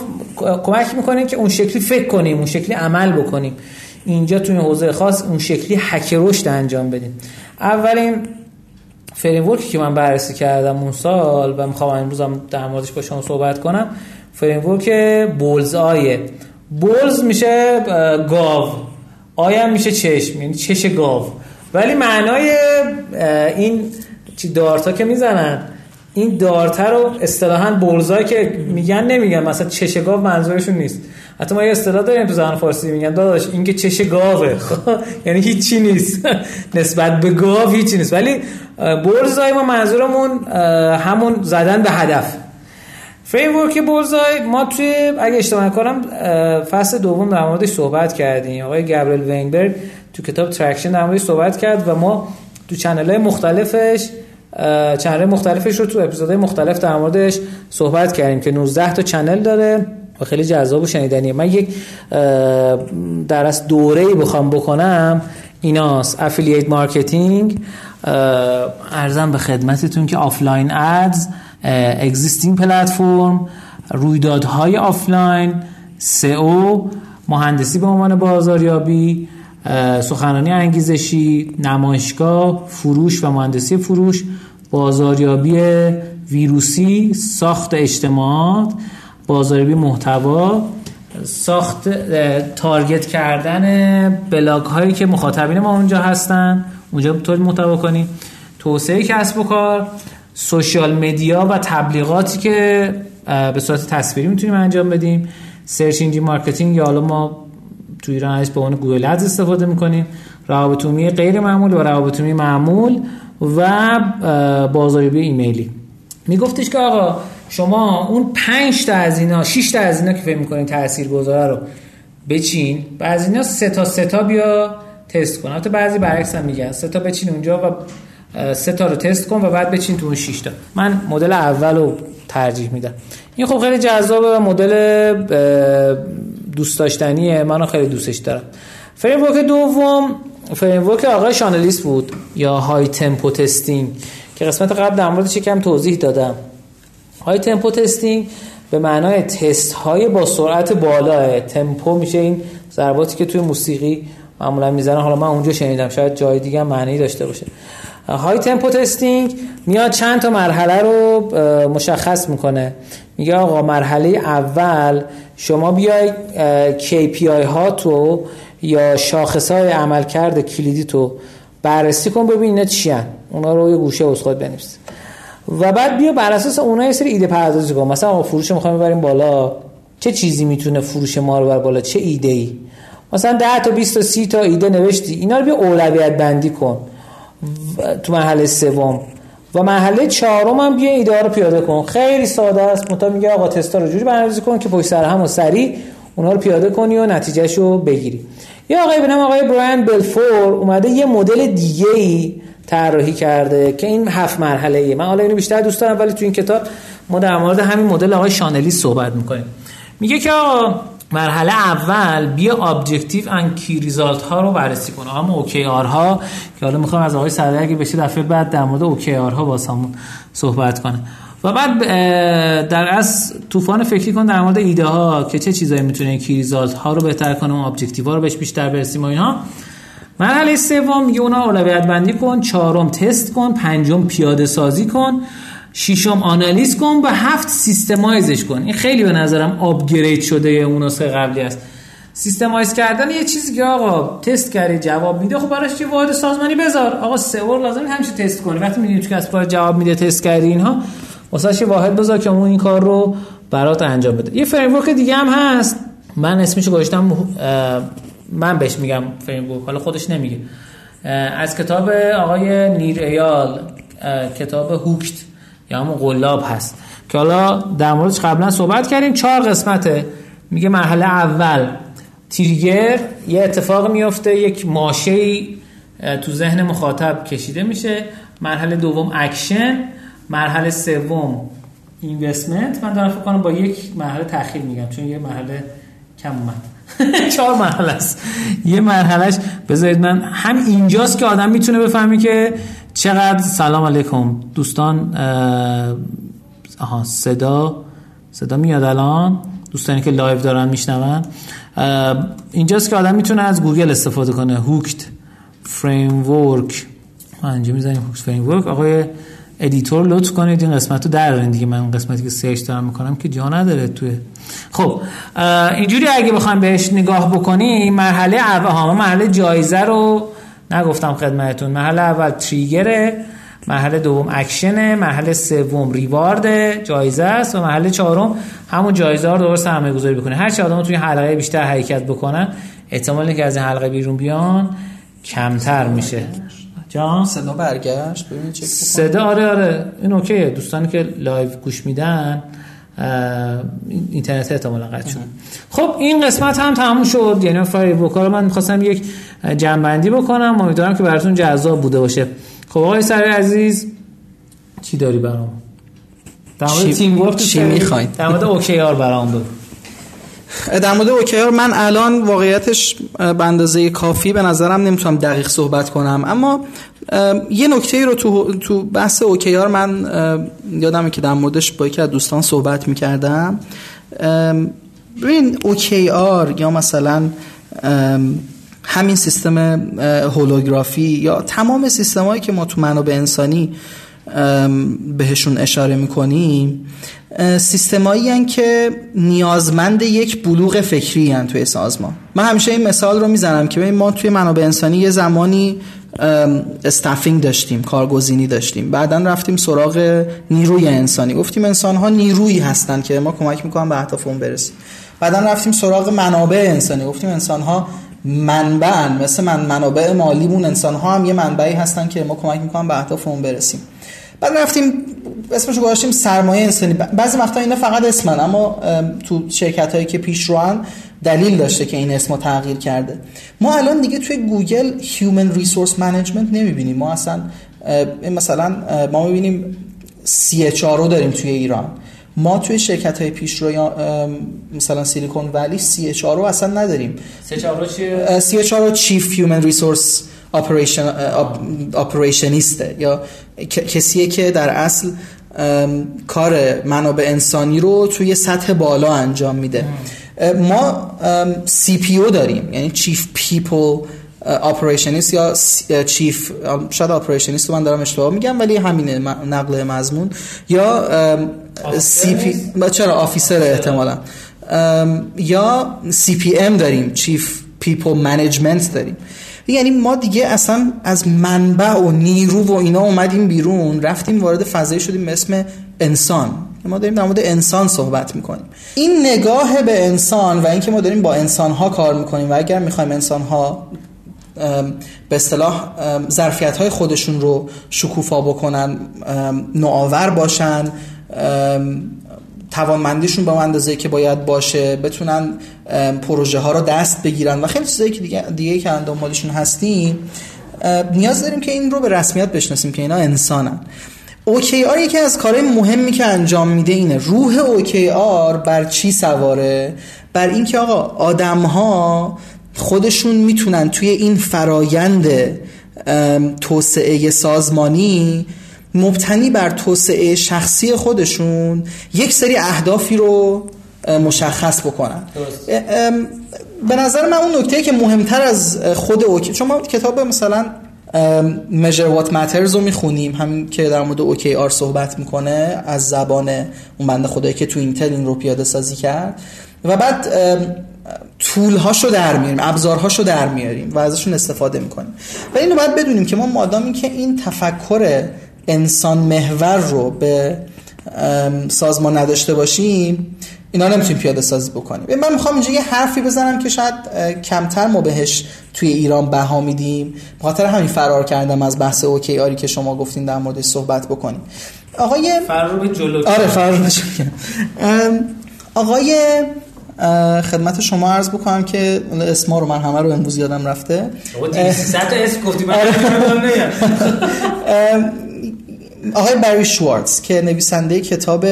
[SPEAKER 1] کمک می‌کنه که اون شکلی فکر کنیم اون شکلی عمل بکنیم. اینجا توی حوزه خاص اون شکلی حک رشد انجام بدیم. اولین فریم که من بررسی کردم اون سال و می‌خوام امروز هم در موردش با شما صحبت کنم فریم ورک بولز آیه بولز میشه گاو. آیم میشه چشم؟ یعنی چش گاو. ولی معنای این چی دارتا که می‌زنن این دارتا رو اصطلاحا بولزایی که میگن نمیگن. مثلا چش گاو منظورشون نیست. حتی ما یه اصطلاح داریم تو زبان فارسی میگن. داداش این که چش گاوه. (laughs) یعنی هیچی نیست. (laughs) نسبت به گاو هیچی نیست. ولی بولزای ما منظورمون همون زدن به هدف. framework bullseye ما توی اگه اشتباه کنم فصل دوم در موردش صحبت کردیم. آقای گابریل وینبرگ تو کتاب Traction در موردش صحبت کرد و ما تو channel های مختلفش channel مختلفش رو تو اپیزودهای مختلف در موردش صحبت کردیم که 19 تا channel داره و خیلی جذاب و شنیدنیه. من یک در واقع دوره بخوام بکنم. ایناست affiliate marketing عرضم به خدمتتون که offline ads existing platform رویدادهای آفلاین سئو مهندسی به عنوان بازاریابی سخنرانی انگیزشی نمایشگاه فروش و مهندسی فروش بازاریابی ویروسی ساخت اجتماعات بازاریابی محتوا ساخت target کردن بلاگ هایی که مخاطبین ما اونجا هستن. اونجا طور محتوا کنیم توسعه کسب و کار. social media و تبلیغاتی که به صورت تصویری می‌تونیم انجام بدیم. search engine marketing یا حالا ما تو ایران ازش به عنوان Google Ads استفاده می‌کنیم. روابط غیر معمول و روابط معمول و بازاریابی ایمیلی. میگفتش که آقا شما اون 5 تا از اینا 6 تا از اینا که فکر می‌کنین تاثیرگذاره رو بچین. بعضی اینا سه تا سه تا بیا تست کن. البته بعضی برعکس هم میگن. سه تا بچین اونجا و سه تا رو تست کن و بعد بچین تو اون 6 تا. من مدل اول رو ترجیح میدم. این خب خیلی جذابه و مدل دوست داشتنیه. منو خیلی دوستش دارم. framework دوم framework آقای شان الیس بود یا high tempo testing که قسمت قبل در موردش کم توضیح دادم. high tempo testing به معنای تست های با سرعت بالا تمپو میشه این ضرباتی که توی موسیقی معمولا می‌زنن. حالا من اونجا شنیدم. شاید جای دیگه معنی داشته باشه. های تمپو تستینگ میاد چند تا مرحله رو مشخص می‌کنه. میگه آقا مرحله اول شما بیای KPI ها تو یا شاخص های عملکرد کلیدی تو بررسی کن ببین اینا چی هن. اونا رو یه گوشه از خود بنویس. و بعد بیا بر اساس اونها یه سری ایده پردازی کن. مثلا فروش می‌خوایم ببریم بالا. چه چیزی می‌تونه فروش ما رو بر بالا؟ چه ایده ای مثلا 10 تا 20 تا 30 تا ایده نوشتی. اینا رو بیا اولویت بندی کن. تو مرحله سوم. و مرحله چهارم هم بیا ایده رو پیاده کن. خیلی ساده است. متا میگه آقا تستا رو جوری برنامه‌ریزی کن که پشت سر هم و سریع اونها رو پیاده کنی و نتیجهش بگیری. یا آقای بنام آقای برایان بلفور اومده یه مدل دیگه ای طراحی کرده که این هفت مرحله ایه من حالا اینو بیشتر دوست دارم ولی تو این کتاب ما در مورد همین مدل آقای شان الیس صحبت می‌کنیم. میگه که مرحله اول بیا objective and key result ها رو بررسی کنه. همون OKR ها که حالا می‌خوام از آقای سعدی اگه بشه دفعه بعد در مورد OKR ها واسمون صحبت کنه. و بعد در واقع طوفان فکری کن در مورد ایده ها که چه چیزایی می‌تونه key result ها رو بهتر کنه و objective ها رو بهش بیشتر برسیم و اینها. مرحله سوم میگه اونا اولویت بندی کن. چهارم تست کن. پنجم پیاده سازی کن. ششم آنالیز کن و هفت سیستمایزش کن. این خیلی به نظرم آپگرید شده اون نسخه قبلی است. سیستمایز کردن یه چیزی که آقا تست کردی جواب میده خب براش یه واحد سازمانی بذار. آقا سئو لازم همیشه تست کنی. وقتی می‌دونی تو کسب جواب میده تست کردی اینها واسه یه واحد بذار که اون این کار رو برات انجام بده. یه فریم دیگه هم هست. من اسمشو گذاشتم من بهش میگم فریم حالا خودش نمیگه. از کتاب آقای نیر ایال کتاب Hooked. همون قلاب هست. که حالا در موردش قبلا صحبت کردیم چهار قسمته. میگه مرحله اول trigger یه اتفاق میفته یک ماشه تو ذهن مخاطب کشیده میشه. مرحله دوم اکشن. مرحله سوم investment. من دارم فکر کنم با یک مرحله تاخیر میگم چون یه مرحله کم اومد. (laughs) چهار مرحله است. یه مرحلهش بذارید من هم اینجاست که آدم می‌تونه بفهمی که چقدر؟ سلام علیکم. دوستان آها صدا صدا میاد الان. دوستانی که live دارن میشنون. اینجاست که آدم می‌تونه از گوگل استفاده کنه. Hooked framework اینجا می‌زنیم Hooked framework آقای editor لطف کنید. این قسمت رو در دیگه. من قسمتی که search دارم می‌کنم که جا نداره توی. خب اینجوری اگه بخوایم بهش نگاه بکنیم مرحله اول ها مرحله جایزه رو نگفتم خدمتتون. مرحله اول trigger ه مرحله دوم اکشنه مرحله سوم reward جایزه است و مرحله چهارم همون جایزه رو درست سرمایه گذاری بکنه. هر چه آدم توی حلقه بیشتر حرکت بکنن. احتمال که از این حلقه بیرون بیان کمتر میشه.
[SPEAKER 2] جان؟ صدا برگشت؟ ببینید
[SPEAKER 1] صدا آره آره. این OK ه. دوستانی که live گوش میدن اینترنت احتمالا قطع شد. خب این قسمت هم تموم شد. یعنی فری رو من می‌خواستم یک جمع‌بندی بکنم. امیدوارم که براتون جذاب بوده باشه. خب آقای سر عزیز چی داری برام؟ در مورد teamwork
[SPEAKER 2] چی می‌خواین
[SPEAKER 1] در مورد OK آر برام بگو.
[SPEAKER 2] در مورد اوکیار من الان واقعیتش به اندازه کافی به نظرم نمی‌تونم دقیق صحبت کنم. اما یه نکته رو تو, تو بحث اوکیار من یادمه که در موردش با یکی از دوستان صحبت می‌کردم. ببین اوکیار یا مثلا همین سیستم هولوگرافی یا تمام سیستم که ما تو منابع انسانی بهشون اشاره می‌کنیم سیستمایی که نیازمند یک بلوغ فکری هن توی سازمان. من همیشه این مثال رو می‌زنم که ما توی منابع انسانی یه زمانی استافینگ داشتیم کارگزینی داشتیم. بعدا رفتیم سراغ نیروی انسانی. گفتیم انسان ها نیرویی هستن که ما کمک می‌کنن به اهدافمون برسیم. بعدا رفتیم سراغ منابع انسانی. گفتیم انسان ها منبع مثل من منابع مالیمون. انسان ها هم یه منبعی هستن که ما کمک می‌کنن به اهدافمون برسیم. بعد رفتیم اسمشو گذاشتیم سرمایه انسانی. بعضی وقتا اینا فقط اسمن اما تو شرکت هایی که پیش روان دلیل داشته که این اسم تغییر کرده. ما الان دیگه توی گوگل Human Resource Management نمی‌بینیم. ما اصلا مثلا ما می‌بینیم CHRO داریم توی ایران. ما توی شرکت های پیش رو یا مثلا سیلیکون ولی CHRO اصلا نداریم. CHRO چیف Human Resource operationist ه یا کسیه که در اصل کار منابع انسانی رو توی سطح بالا انجام میده. ما CPO داریم. یعنی chief people operationist یا chief شاید operationist رو من دارم اشتباه میگم ولی همینه نقل مضمون. یا CP چرا officer احتمالا. یا CPM داریم. chief people management داریم. یعنی ما دیگه اصلا از منبع و نیرو و اینا اومدیم بیرون رفتیم وارد فضایی شدیم اسم انسان. ما داریم در مورد انسان صحبت می‌کنیم. این نگاه به انسان و اینکه ما داریم با انسان ها کار می‌کنیم و اگر می‌خوایم انسان ها به اصطلاح ظرفیت های خودشون رو شکوفا بکنن نوآور باشن توانمندیشون به اندازه که باید باشه بتونن پروژه ها رو دست بگیرن و خیلی چیزایی که دیگه, دیگه که دنبالشون هستیم نیاز داریم که این رو به رسمیت بشناسیم که اینا انسانن. OKR یکی از کارهای مهمی که انجام میده اینه. روح اوکی آر بر چی سواره؟ بر اینکه آقا آدم ها خودشون می‌تونن توی این فرایند توسعه سازمانی مبتنی بر توسعه شخصی خودشون یک سری اهدافی رو مشخص بکنن. به نظر من اون نکته که مهمتر از خود OK چون ما کتاب مثلا measure what matters رو می‌خونیم همین که در مورد OKR صحبت می‌کنه از زبان اون بنده خدایی که تو اینتل این رو پیاده سازی کرد. و بعد tool هاشو در میاریم ابزارهاشو در میاریم و ازشون استفاده می‌کنیم. و اینو باید بدونیم که ما مادامی که این تفکر انسان محور رو به سازمان نداشته باشیم اینا نمی‌تونیم پیاده سازی بکنیم. من می‌خوام اینجا یه حرفی بزنم که شاید کمتر ما بهش توی ایران بها میدیم. بخاطر همین فرار کردم از بحث اوکی آری که شما گفتین در موردش صحبت بکنیم. آقای
[SPEAKER 1] فرار به جلو.
[SPEAKER 2] آره فرار آقای خدمت شما عرض بکنم که اسما رو من همه رو امروز یادم رفته.
[SPEAKER 1] اسم گفتی من
[SPEAKER 2] آقای بری شوارتز که نویسنده کتاب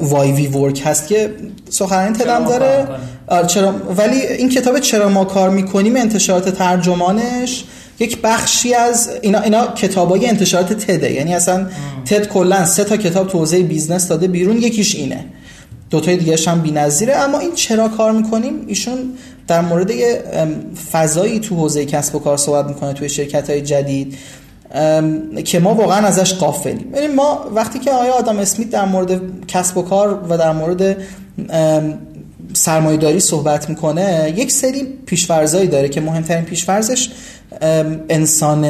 [SPEAKER 2] Why We Work هست که سخنرانی TED م داره. آره چرا ولی این کتاب چرا ما کار می‌کنیم؟ انتشارات ترجمانش یک بخشی از اینا اینا کتابای انتشارات TED ه. یعنی اصلا TED کلا سه تا کتاب تو حوزه business داده بیرون یکیش اینه. دوتای دیگه هم بی‌نظیره. اما این چرا کار می‌کنیم؟ ایشون در مورد یه فضایی تو حوزه کسب و کار صحبت می‌کنه توی شرکت های جدید. که ما واقعا ازش قافلیم یعنی ما وقتی که آیا آدم اسمیت در مورد کسب و کار و در مورد سرمایه‌داری صحبت می‌کنه یک سری پیشفرزایی داره که مهمترین پیشفرزش انسان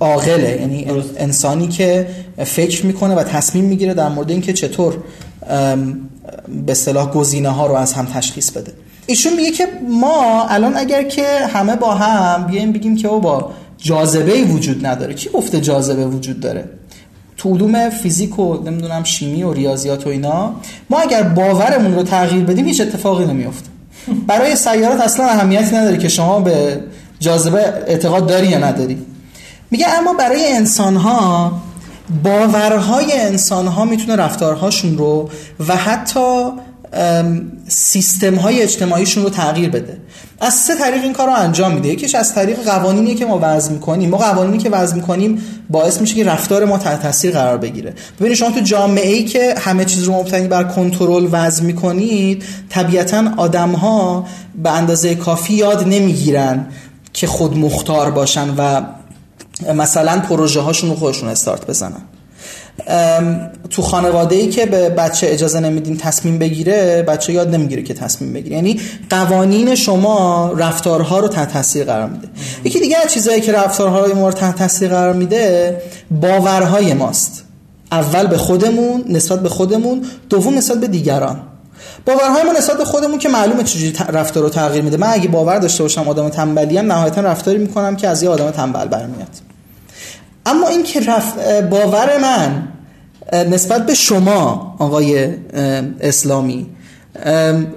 [SPEAKER 2] عاقله. یعنی انسانی که فکر می‌کنه و تصمیم می‌گیره در مورد اینکه چطور به اصطلاح گزینه ها رو از هم تشخیص بده. ایشون میگه که ما الان اگر که همه با هم بیایم بگیم که او با جاذبه وجود نداره. کی گفته جاذبه وجود داره؟ تو علوم فیزیک و نمی‌دونم شیمی و ریاضیات و اینا. ما اگر باورمون رو تغییر بدیم هیچ اتفاقی نمیفته (laughs) برای سیارات اصلا اهمیتی نداره که شما به جاذبه اعتقاد داری یا نداری. میگه اما برای انسان ها باورهای انسان ها می‌تونه رفتارهاشون رو و حتی سیستم های اجتماعیشون رو تغییر بده. از سه طریق این کار رو انجام میده. یکیش از طریق قوانینی که ما وضع می‌کنیم. ما قوانینی که وضع می‌کنیم باعث میشه که رفتار ما تحت تاثیر قرار بگیره. ببینید شما تو جامعه ای که همه چیز رو مبتنی بر کنترل وضع می‌کنید طبیعتا آدم ها به اندازه کافی یاد نمی‌گیرن که خود مختار باشن و مثلا پروژه هاشون رو خودشون استارت بزنن. تو خانواده ای که به بچه اجازه نمیدین تصمیم بگیره بچه یاد نمی‌گیره که تصمیم بگیره. یعنی قوانین شما رفتارها رو تحت تاثیر قرار میده. یکی دیگه از چیزایی که رفتارهای ما رو تحت تاثیر قرار میده باورهای ماست. اول به خودمون نسبت به خودمون دوم نسبت به دیگران. باورهای ما نسبت به خودمون که معلومه چجوری رفتار رو تغییر میده. من اگه باور داشته باشم آدم تنبلی هم نهایتا رفتاری می‌کنم که از یه آدم تنبل برمیاد. اما این که باور من نسبت به شما آقای اسلامی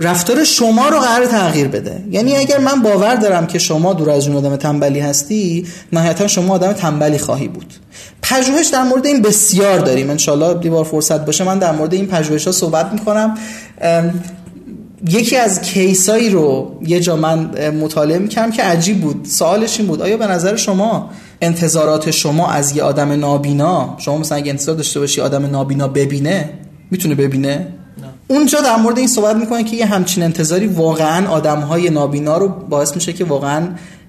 [SPEAKER 2] رفتار شما رو قرار تغییر بده. یعنی اگر من باور دارم که شما دور از اون آدم تنبلی هستی نهایتا شما آدم تنبلی خواهی بود. پژوهش در مورد این بسیار داریم. انشالله دیوار فرصت باشه. من در مورد این پژوهش ها صحبت می‌کنم. یکی از کیسایی رو یه جا من مطالعه می‌کنم که عجیب بود. سوالش این بود. آیا به نظر شما انتظارات شما از یه آدم نابینا شما مثلا اگه انتظار داشته باشی آدم نابینا ببینه می‌تونه ببینه؟ نه. اونجا در مورد این صحبت می‌کنه که یه همچین انتظاری واقعا آدم های نابینا رو باعث میشه که واقعا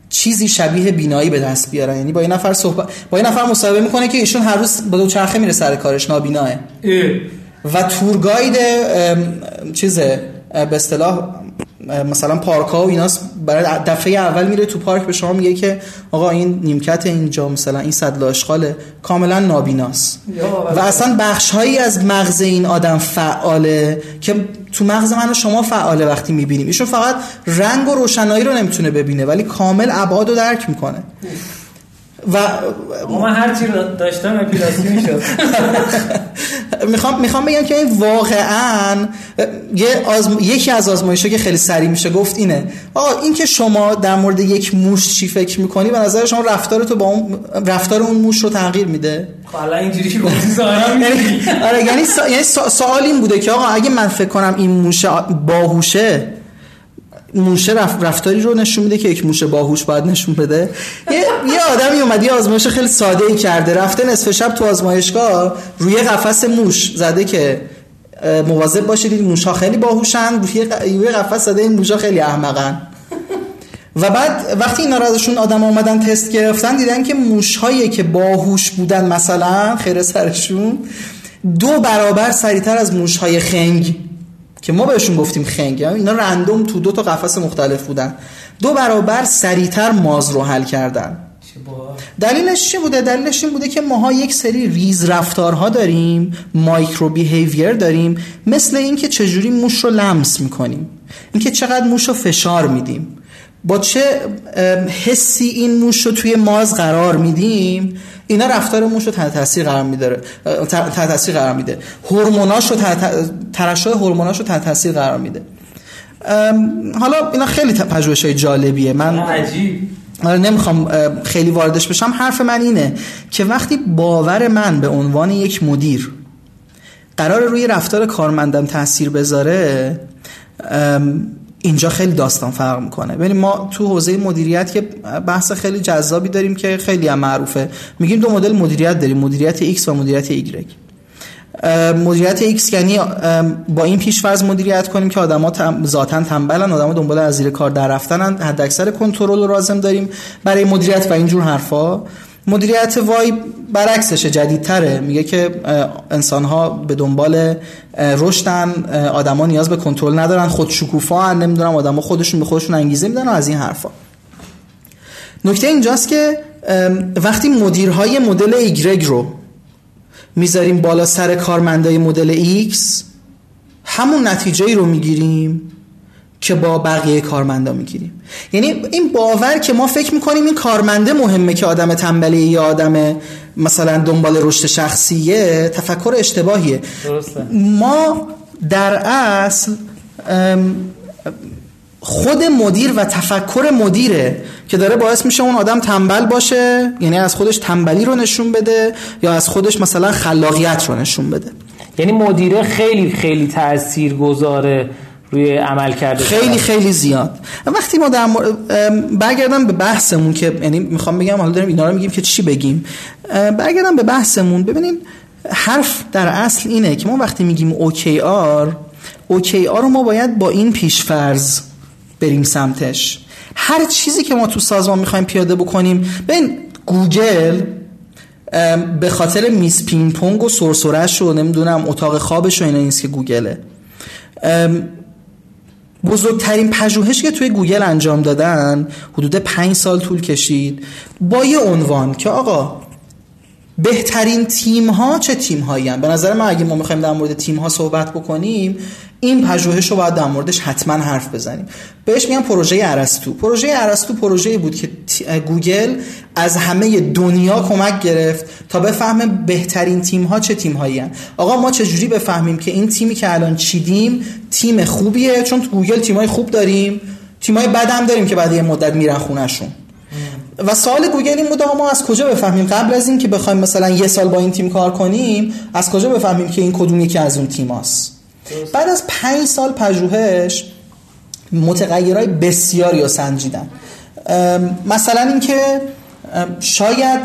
[SPEAKER 2] چیزی شبیه بینایی به دست بیارن. یعنی با این نفر صحبت با این نفر مصاحبه می‌کنه که ایشون هر روز با دوچرخه میره سر کارش نابیناه. و تورگاید چیزه به اصطلاح مثلا پارک ها و اینا برای دفعه اول میره تو پارک به شما میگه که آقا این نیمکت اینجا مثلا این صد آشغاله کاملا نابیناست. و اصلا بخش هایی از مغز این آدم فعاله که تو مغز من و شما فعاله وقتی می‌بینیم. ایشون فقط رنگ و روشنایی رو نمی‌تونه ببینه ولی کامل ابعاد رو درک می‌کنه.
[SPEAKER 1] و من هر چی رو داشتم اپیلاسی می‌شد. (laughs)
[SPEAKER 2] می‌خوام می‌خوام بگم که این واقعا یه آزم... یکی از آزمایش‌ها که خیلی سریع میشه گفت اینه. آقا این که شما در مورد یک موش چی فکر می‌کنی به نظر شما رفتار تو با اون رفتار اون موش رو تغییر میده؟
[SPEAKER 1] حالا اینجوری که گفتی ظاهرا (laughs)
[SPEAKER 2] یعنی- آره یعنی یعنی سوال این بوده که آقا اگه من فکر کنم این موش باهوشه موشه رف... رفتاری رو نشون میده که یک موشه باهوش باید نشون بده. یه, یه آدمی اومد یه آزمایش خیلی ساده ای کرده رفته نصف شب تو آزمایشگاه روی قفس موش زده که مواظب باشید این موشا خیلی باهوشن روی قفس زده این موشا خیلی احمقن. و بعد وقتی اینا رو ازشون آدم اومدن تست گرفتن دیدن که موشهایی که باهوش بودن مثلا خیر سرشون دو برابر سریعتر از موشهای خنگ. که ما بهشون گفتیم خنگ یعنی اینا رندوم تو دو تا قفس مختلف بودن. دو برابر سریعتر ماز رو حل کردن. دلیلش چی بوده؟ دلیلش این بوده که ماها یک سری ریز رفتارها داریم مایکرو بیهیویر داریم مثل اینکه چجوری موش رو لمس می‌کنیم. اینکه چقدر موش رو فشار میدیم. با چه حسی این موش رو توی ماز قرار میدیم؟ اینا رفتار موش رو تحت تاثیر قرار میده تحت تاثیر قرار میده. هورموناش رو ترشح هورموناش رو تحت تاثیر قرار میده. حالا اینا خیلی پژوهش های جالبیه. من
[SPEAKER 1] عجیب.
[SPEAKER 2] آره نمی‌خوام خیلی واردش بشم. حرف من اینه که وقتی باور من به عنوان یک مدیر قرار روی رفتار کارمندم تاثیر بذاره اینجا خیلی داستان فرق می‌کنه. ببین ما تو حوزه مدیریت که بحث خیلی جذابی داریم که خیلی هم معروفه. میگیم دو مدل مدیریت داریم مدیریت X و مدیریت Y. مدیریت X یعنی با این پیش فرض مدیریت کنیم که آدما ذاتا تنبلن آدما دنبال از زیر کار در رفتنن. حد اکثر کنترل رو لازم داریم برای مدیریت و اینجور حرفا. مدیریت Y برعکسشه جدیدتره. میگه که انسان ها به دنبال رشدن آدما نیاز به کنترل ندارن خود شکوفا نمی‌دونم آدما خودشون به خودشون انگیزه میدن از این حرفا. نکته اینجاست که وقتی مدیرهای مدل ایگرگ رو می‌ذاریم بالا سر کارمندای مدل ایکس همون نتیجه ای رو می‌گیریم. که با بقیه کارمندا می‌گیریم. یعنی این باور که ما فکر می‌کنیم این کارمنده مهمه که آدم تنبلی یا آدم مثلا دنبال رشد شخصیه تفکر اشتباهیه.
[SPEAKER 1] درسته.
[SPEAKER 2] ما در اصل خود مدیر و تفکر مدیره که داره باعث میشه اون آدم تنبل باشه یعنی از خودش تنبلی رو نشون بده یا از خودش مثلا خلاقیت رو نشون بده.
[SPEAKER 1] یعنی مدیره خیلی خیلی تأثیر گذاره روی عمل کرده
[SPEAKER 2] خیلی خیلی زیاد. وقتی ما در برگردم به بحثمون که یعنی می‌خوام بگم حالا داریم اینا رو میگیم که چی بگیم. برگردم به بحثمون. ببینین حرف در اصل اینه که ما وقتی میگیم OKR OKR رو ما باید با این پیشفرض بریم سمتش. هر چیزی که ما تو سازمان می‌خوایم پیاده بکنیم ببین گوگل به خاطر میز پینگ پونگ و سرسرش و نمی‌دونم اتاق خوابش و اینا نیست که گوگله. بزرگترین پژوهشی که توی گوگل انجام دادن حدود پنج سال طول کشید با یه عنوان که آقا بهترین تیم ها چه تیم هایی به نظر من اگه ما می‌خوایم در مورد تیم ها صحبت بکنیم این پژوهش رو باید در موردش حتما حرف بزنیم. بهش میگن پروژه ارسطو. پروژه ارسطو پروژه بود که گوگل از همه دنیا کمک گرفت تا بفهمه بهترین تیم ها چه تیم هایی آقا ما چجوری بفهمیم که این تیمی که الان چیدیم تیم خوبیه؟ چون تو گوگل تیمای خوب داریم. تیمای بد هم داریم که بعد یه مدت میرن خونشون و سوال گوگل این بود ما از کجا بفهمیم؟ قبل از این که بخوایم مثلا یه سال با این تیم کار کنیم از کجا بفهمیم که این کدوم یکی از اون تیماست بعد از پنج سال پژوهش متغیرهای بسیاری رو سنجیدن. مثلا اینکه شاید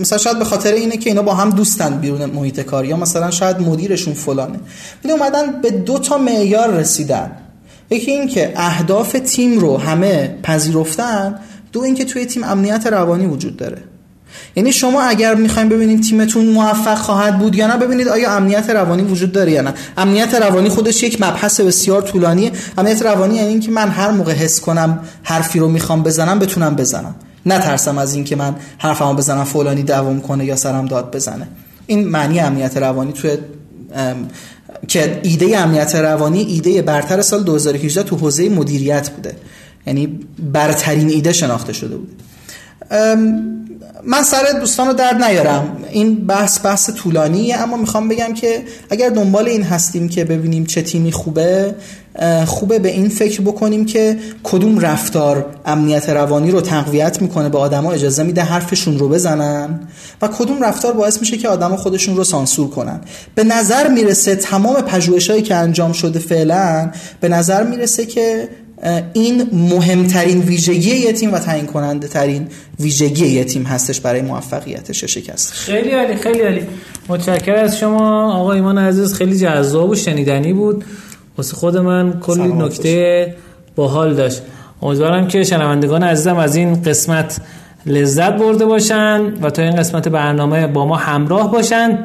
[SPEAKER 2] مثلا شاید به خاطر اینه که اینا با هم دوستن بیرون محیط کار یا مثلا شاید مدیرشون فلانه. ولی اومدن به دو تا معیار رسیدن. یکی این که اهداف تیم رو همه پذیرفتن دو اینکه توی تیم امنیت روانی وجود داره. یعنی شما اگر می‌خوایم ببینید تیمتون موفق خواهد بود یا نه ببینید آیا امنیت روانی وجود داره یا نه. امنیت روانی خودش یک مبحث بسیار طولانیه. امنیت روانی یعنی اینکه من هر موقع حس کنم حرفی رو می‌خوام بزنم بتونم بزنم. نترسم از اینکه من حرفمو بزنم فلانی دوام کنه یا سرم داد بزنه. این معنی امنیت روانی توی که ایده امنیت روانی ایده برتر سال 2018 تو حوزه مدیریت بوده. یعنی برترین ایده شناخته شده بود من سر دوستان رو درد نیارم. این بحث بحث طولانیه اما می‌خوام بگم که اگر دنبال این هستیم که ببینیم چه تیمی خوبه خوبه به این فکر بکنیم که کدوم رفتار امنیت روانی رو تقویت می‌کنه به آدما اجازه میده حرفشون رو بزنن و کدوم رفتار باعث میشه که آدما خودشون رو سانسور کنن. به نظر می‌رسه تمام پژوهشایی که انجام شده فعلا به نظر می‌رسه که این مهمترین ویژگی یه تیم و تعیین کننده ترین ویژگی یه تیم هستش برای موفقیتش شکست.
[SPEAKER 1] خیلی عالی خیلی عالی. متشکرم از شما. آقا ایمان عزیز خیلی جذاب و شنیدنی بود. واسه خود من کلی نکته باحال داشت. امیدوارم که شنوندگان عزیزم از این قسمت لذت برده باشن و تا این قسمت برنامه با ما همراه باشن.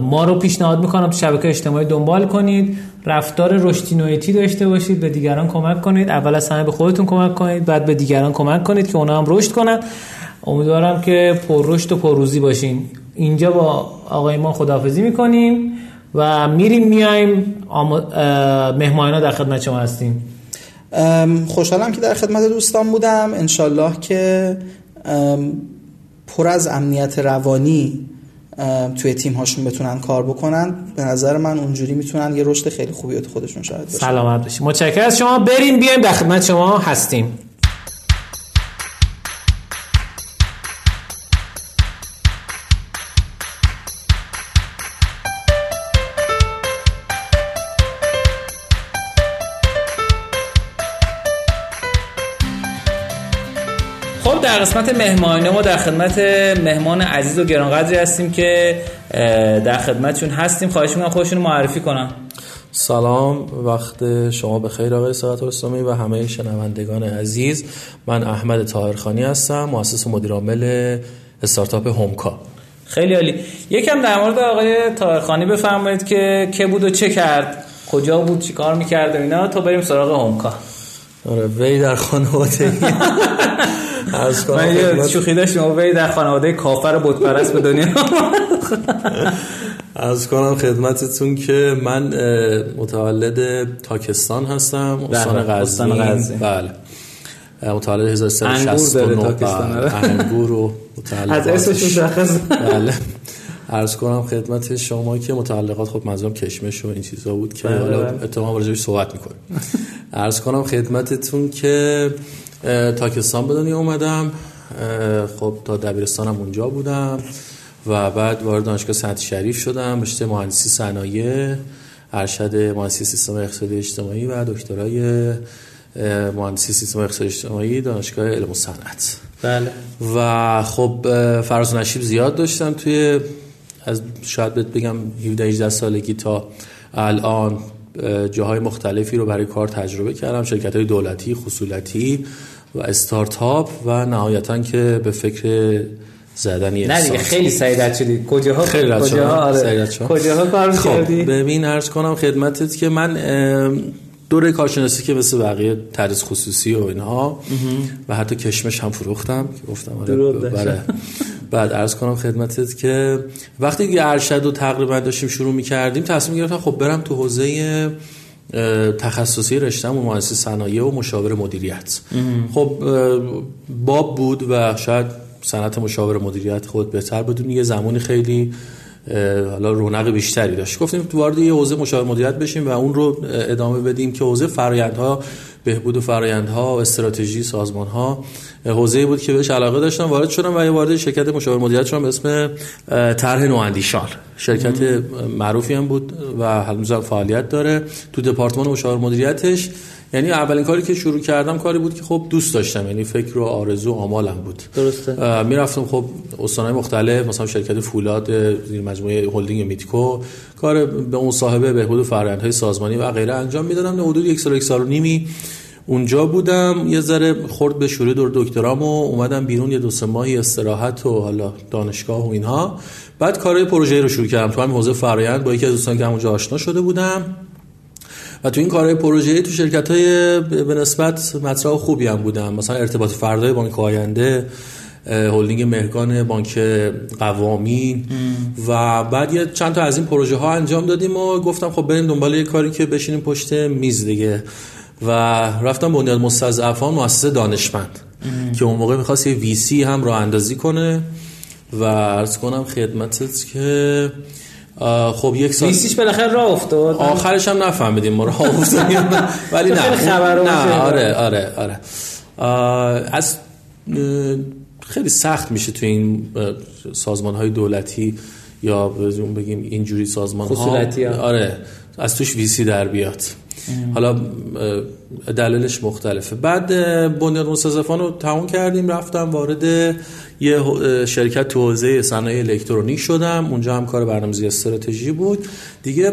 [SPEAKER 1] ما رو پیشنهاد می‌کنم تو شبکه اجتماعی دنبال کنید. رفتار رشدی داشته باشید به دیگران کمک کنید. اول از همه به خودتون کمک کنید بعد به دیگران کمک کنید که اونا هم رشد کنن. امیدوارم که پر رشد و پر روزی باشین. اینجا با آقای ما خداحافظی می‌کنیم و میریم میایم مهمانینا در خدمت شما هستیم.
[SPEAKER 2] خوشحالم که در خدمت دوستان بودم. انشالله که پر از امنیت روانی توی تیم هاشون بتونن کار بکنن. به نظر من اونجوری می‌تونن یه رشد خیلی خوبی خودشون شاید
[SPEAKER 1] باشن سلامت باشید متشکرم. از شما بریم بیایم در خدمت شما هستیم. در قسمت مهمانی ما در خدمت مهمان عزیز و گرانقدری هستیم که در خدمتشون هستیم. خواهش می‌کنم خودشون معرفی کنم
[SPEAKER 3] سلام. وقت شما به خیر آقای ساعت اسلامی و همه شنوندگان عزیز. من احمد طاهرخانی هستم مؤسس مدیر عامل استارتاپ هومکا.
[SPEAKER 1] خیلی عالی. یکم در مورد آقای طاهرخانی بفرمایید که که بود و چه کرد کجا بود چیکار می‌کرد و اینا. تا بریم سراغ هومکا.
[SPEAKER 3] آره وی در خانواده (laughs)
[SPEAKER 1] از من یه شوخی داشتم وی در خانواده کافر بت پرست به دنیا. (laughs)
[SPEAKER 3] از کنم خدمتتون که من متولد تاکستان هستم استان غزنی بله. متولد 1369 بله. انگور و (laughs)
[SPEAKER 1] متولد از اسمش مشخص.
[SPEAKER 3] بله. عرض کنم خدمت شما که متعلقات خب منظورم کشمش و این چیزا بود که بله، حالا بله. اتفاقا راجعش صحبت می‌کنیم. عرض کنم خدمتتون که تاکستان به دنیا اومدم. خب تا دبیرستانم اونجا بودم. و بعد وارد دانشگاه سنت شریف شدم. رشته مهندسی صنایع ارشد مهندسی سیستم اقتصادی اجتماعی و دکترای مهندسی سیستم اقتصادی اجتماعی دانشگاه علم و صنعت.
[SPEAKER 1] بله.
[SPEAKER 3] و خب فراز نشیب زیاد داشتم توی از شاید بگم 17 18 سالگی تا الان. جاهای مختلفی رو برای کار تجربه کردم. شرکت های دولتی خصولتی و استارتاپ و نهایتا که به فکر زدن یه
[SPEAKER 1] نه دیگه خیلی سعیدت شدی کجاها؟ خیلی کجاها؟ آره. کجاها کار
[SPEAKER 3] خب ببین عرض کنم خدمتت که من دوره کارشناسی که مثل بقیه تدریس خصوصی و اینها و حتی کشمش هم فروختم که گفتم آره بعد عرض کنم خدمتت که وقتی که ارشد و تقریبا داشتیم شروع می‌کردیم تصمیم گرفتم خب برم تو حوزه تخصصی رشتم و مهندسی صنایع و مشاور مدیریت. خب باب بود و شاید صنعت مشاور مدیریت خود بهتر بدون یه زمانی خیلی حالا رونق بیشتری داشت. گفتیم تو وارد یه حوزه مشاور مدیریت بشیم و اون رو ادامه بدیم که حوزه فرآیندها بهبود و فرآیندها استراتژی سازمانها حوزه‌ای بود که بهش علاقه داشتم وارد شدم و یه وارد شرکت مشاور مدیریت شدم به اسم طرح نواندیشان. شرکت معروفی هم بود و هنوز فعالیت داره. تو دپارتمان مشاور مدیریتش یعنی اولین کاری که شروع کردم کاری بود که خب دوست داشتم یعنی فکر و آرزو آمالم بود.
[SPEAKER 1] درسته.
[SPEAKER 3] می‌رفتم خب استانهای مختلف مثلا شرکت فولاد زیر مجموعه هلدینگ میتکو. کار به اون صاحب بهبود فرآیندهای سازمانی و غیره انجام می‌دادم. حدود یک سال یک سال و نیمی اونجا بودم. یه ذره خورد به شروع دور دکترام و اومدم بیرون یه دو سه ماهی استراحت و حالا دانشگاه و اینها. بعد کارهای پروژه رو شروع کردم. تو همین حوزه فرایند با یکی از دوستان که همونجا آشنا شده بودم. و تو این کارهای پروژه تو شرکت های به نسبت مطرح خوبی هم بودم مثلا ارتباط فردای بانک آینده هلدینگ مهرگان بانک قوامی و بعد یه چند تا از این پروژه ها انجام دادیم و گفتم خب بریم دنبال یه کاری که بشینیم پشت میز دیگه. و رفتم بنیاد مستضعفان مؤسسه دانشمند که اون موقع می‌خواست یه ویسی هم راه اندازی کنه. و عرض کنم خدمتت که خب یک سال
[SPEAKER 1] ویسیش بالاخره راه افتاد.
[SPEAKER 3] آخرش هم نفهمیدیم ما راه افتادیم. (laughs) ولی نه.
[SPEAKER 1] خبر
[SPEAKER 3] نه آره آره آره. از خیلی سخت میشه تو این سازمان های دولتی یا بگیم اینجوری سازمان ها آره از توش ویسی در بیاد. حالا دلیلش مختلفه. بعد بنیاد مستضعفان رو تموم کردیم رفتم وارد یه شرکت تو حوزه صنایع الکترونیک شدم. اونجا هم کار برنامه‌ریزی استراتژی بود. دیگه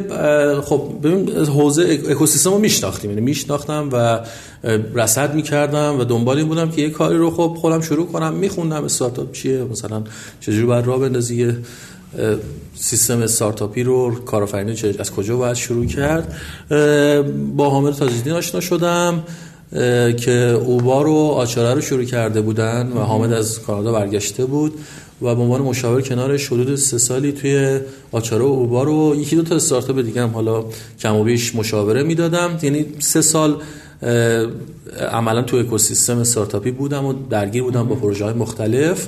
[SPEAKER 3] خب ببین حوزه اکوسیستم رو میشناختیم. یعنی میشناختم و رصد می‌کردم و دنبال این بودم که یه کاری رو خب خودم شروع کنم. میخوندم استارتاپ چیه مثلا چجوری باید راه بندازی سیستم استارتاپی رو کارآفرینی از کجا باید شروع کرد؟ با حامد تاجدین آشنا شدم که اوبار و آچاره رو شروع کرده بودن و حامد از کانادا برگشته بود و به عنوان مشاور کنارش حدود سه سالی توی آچاره و اوبار و یکی دو تا استارتاپ دیگه هم حالا کم و بیش مشاوره می‌دادم. یعنی سه سال عملا تو اکوسیستم استارتاپی بودم و درگیر بودم با پروژه های مختلف.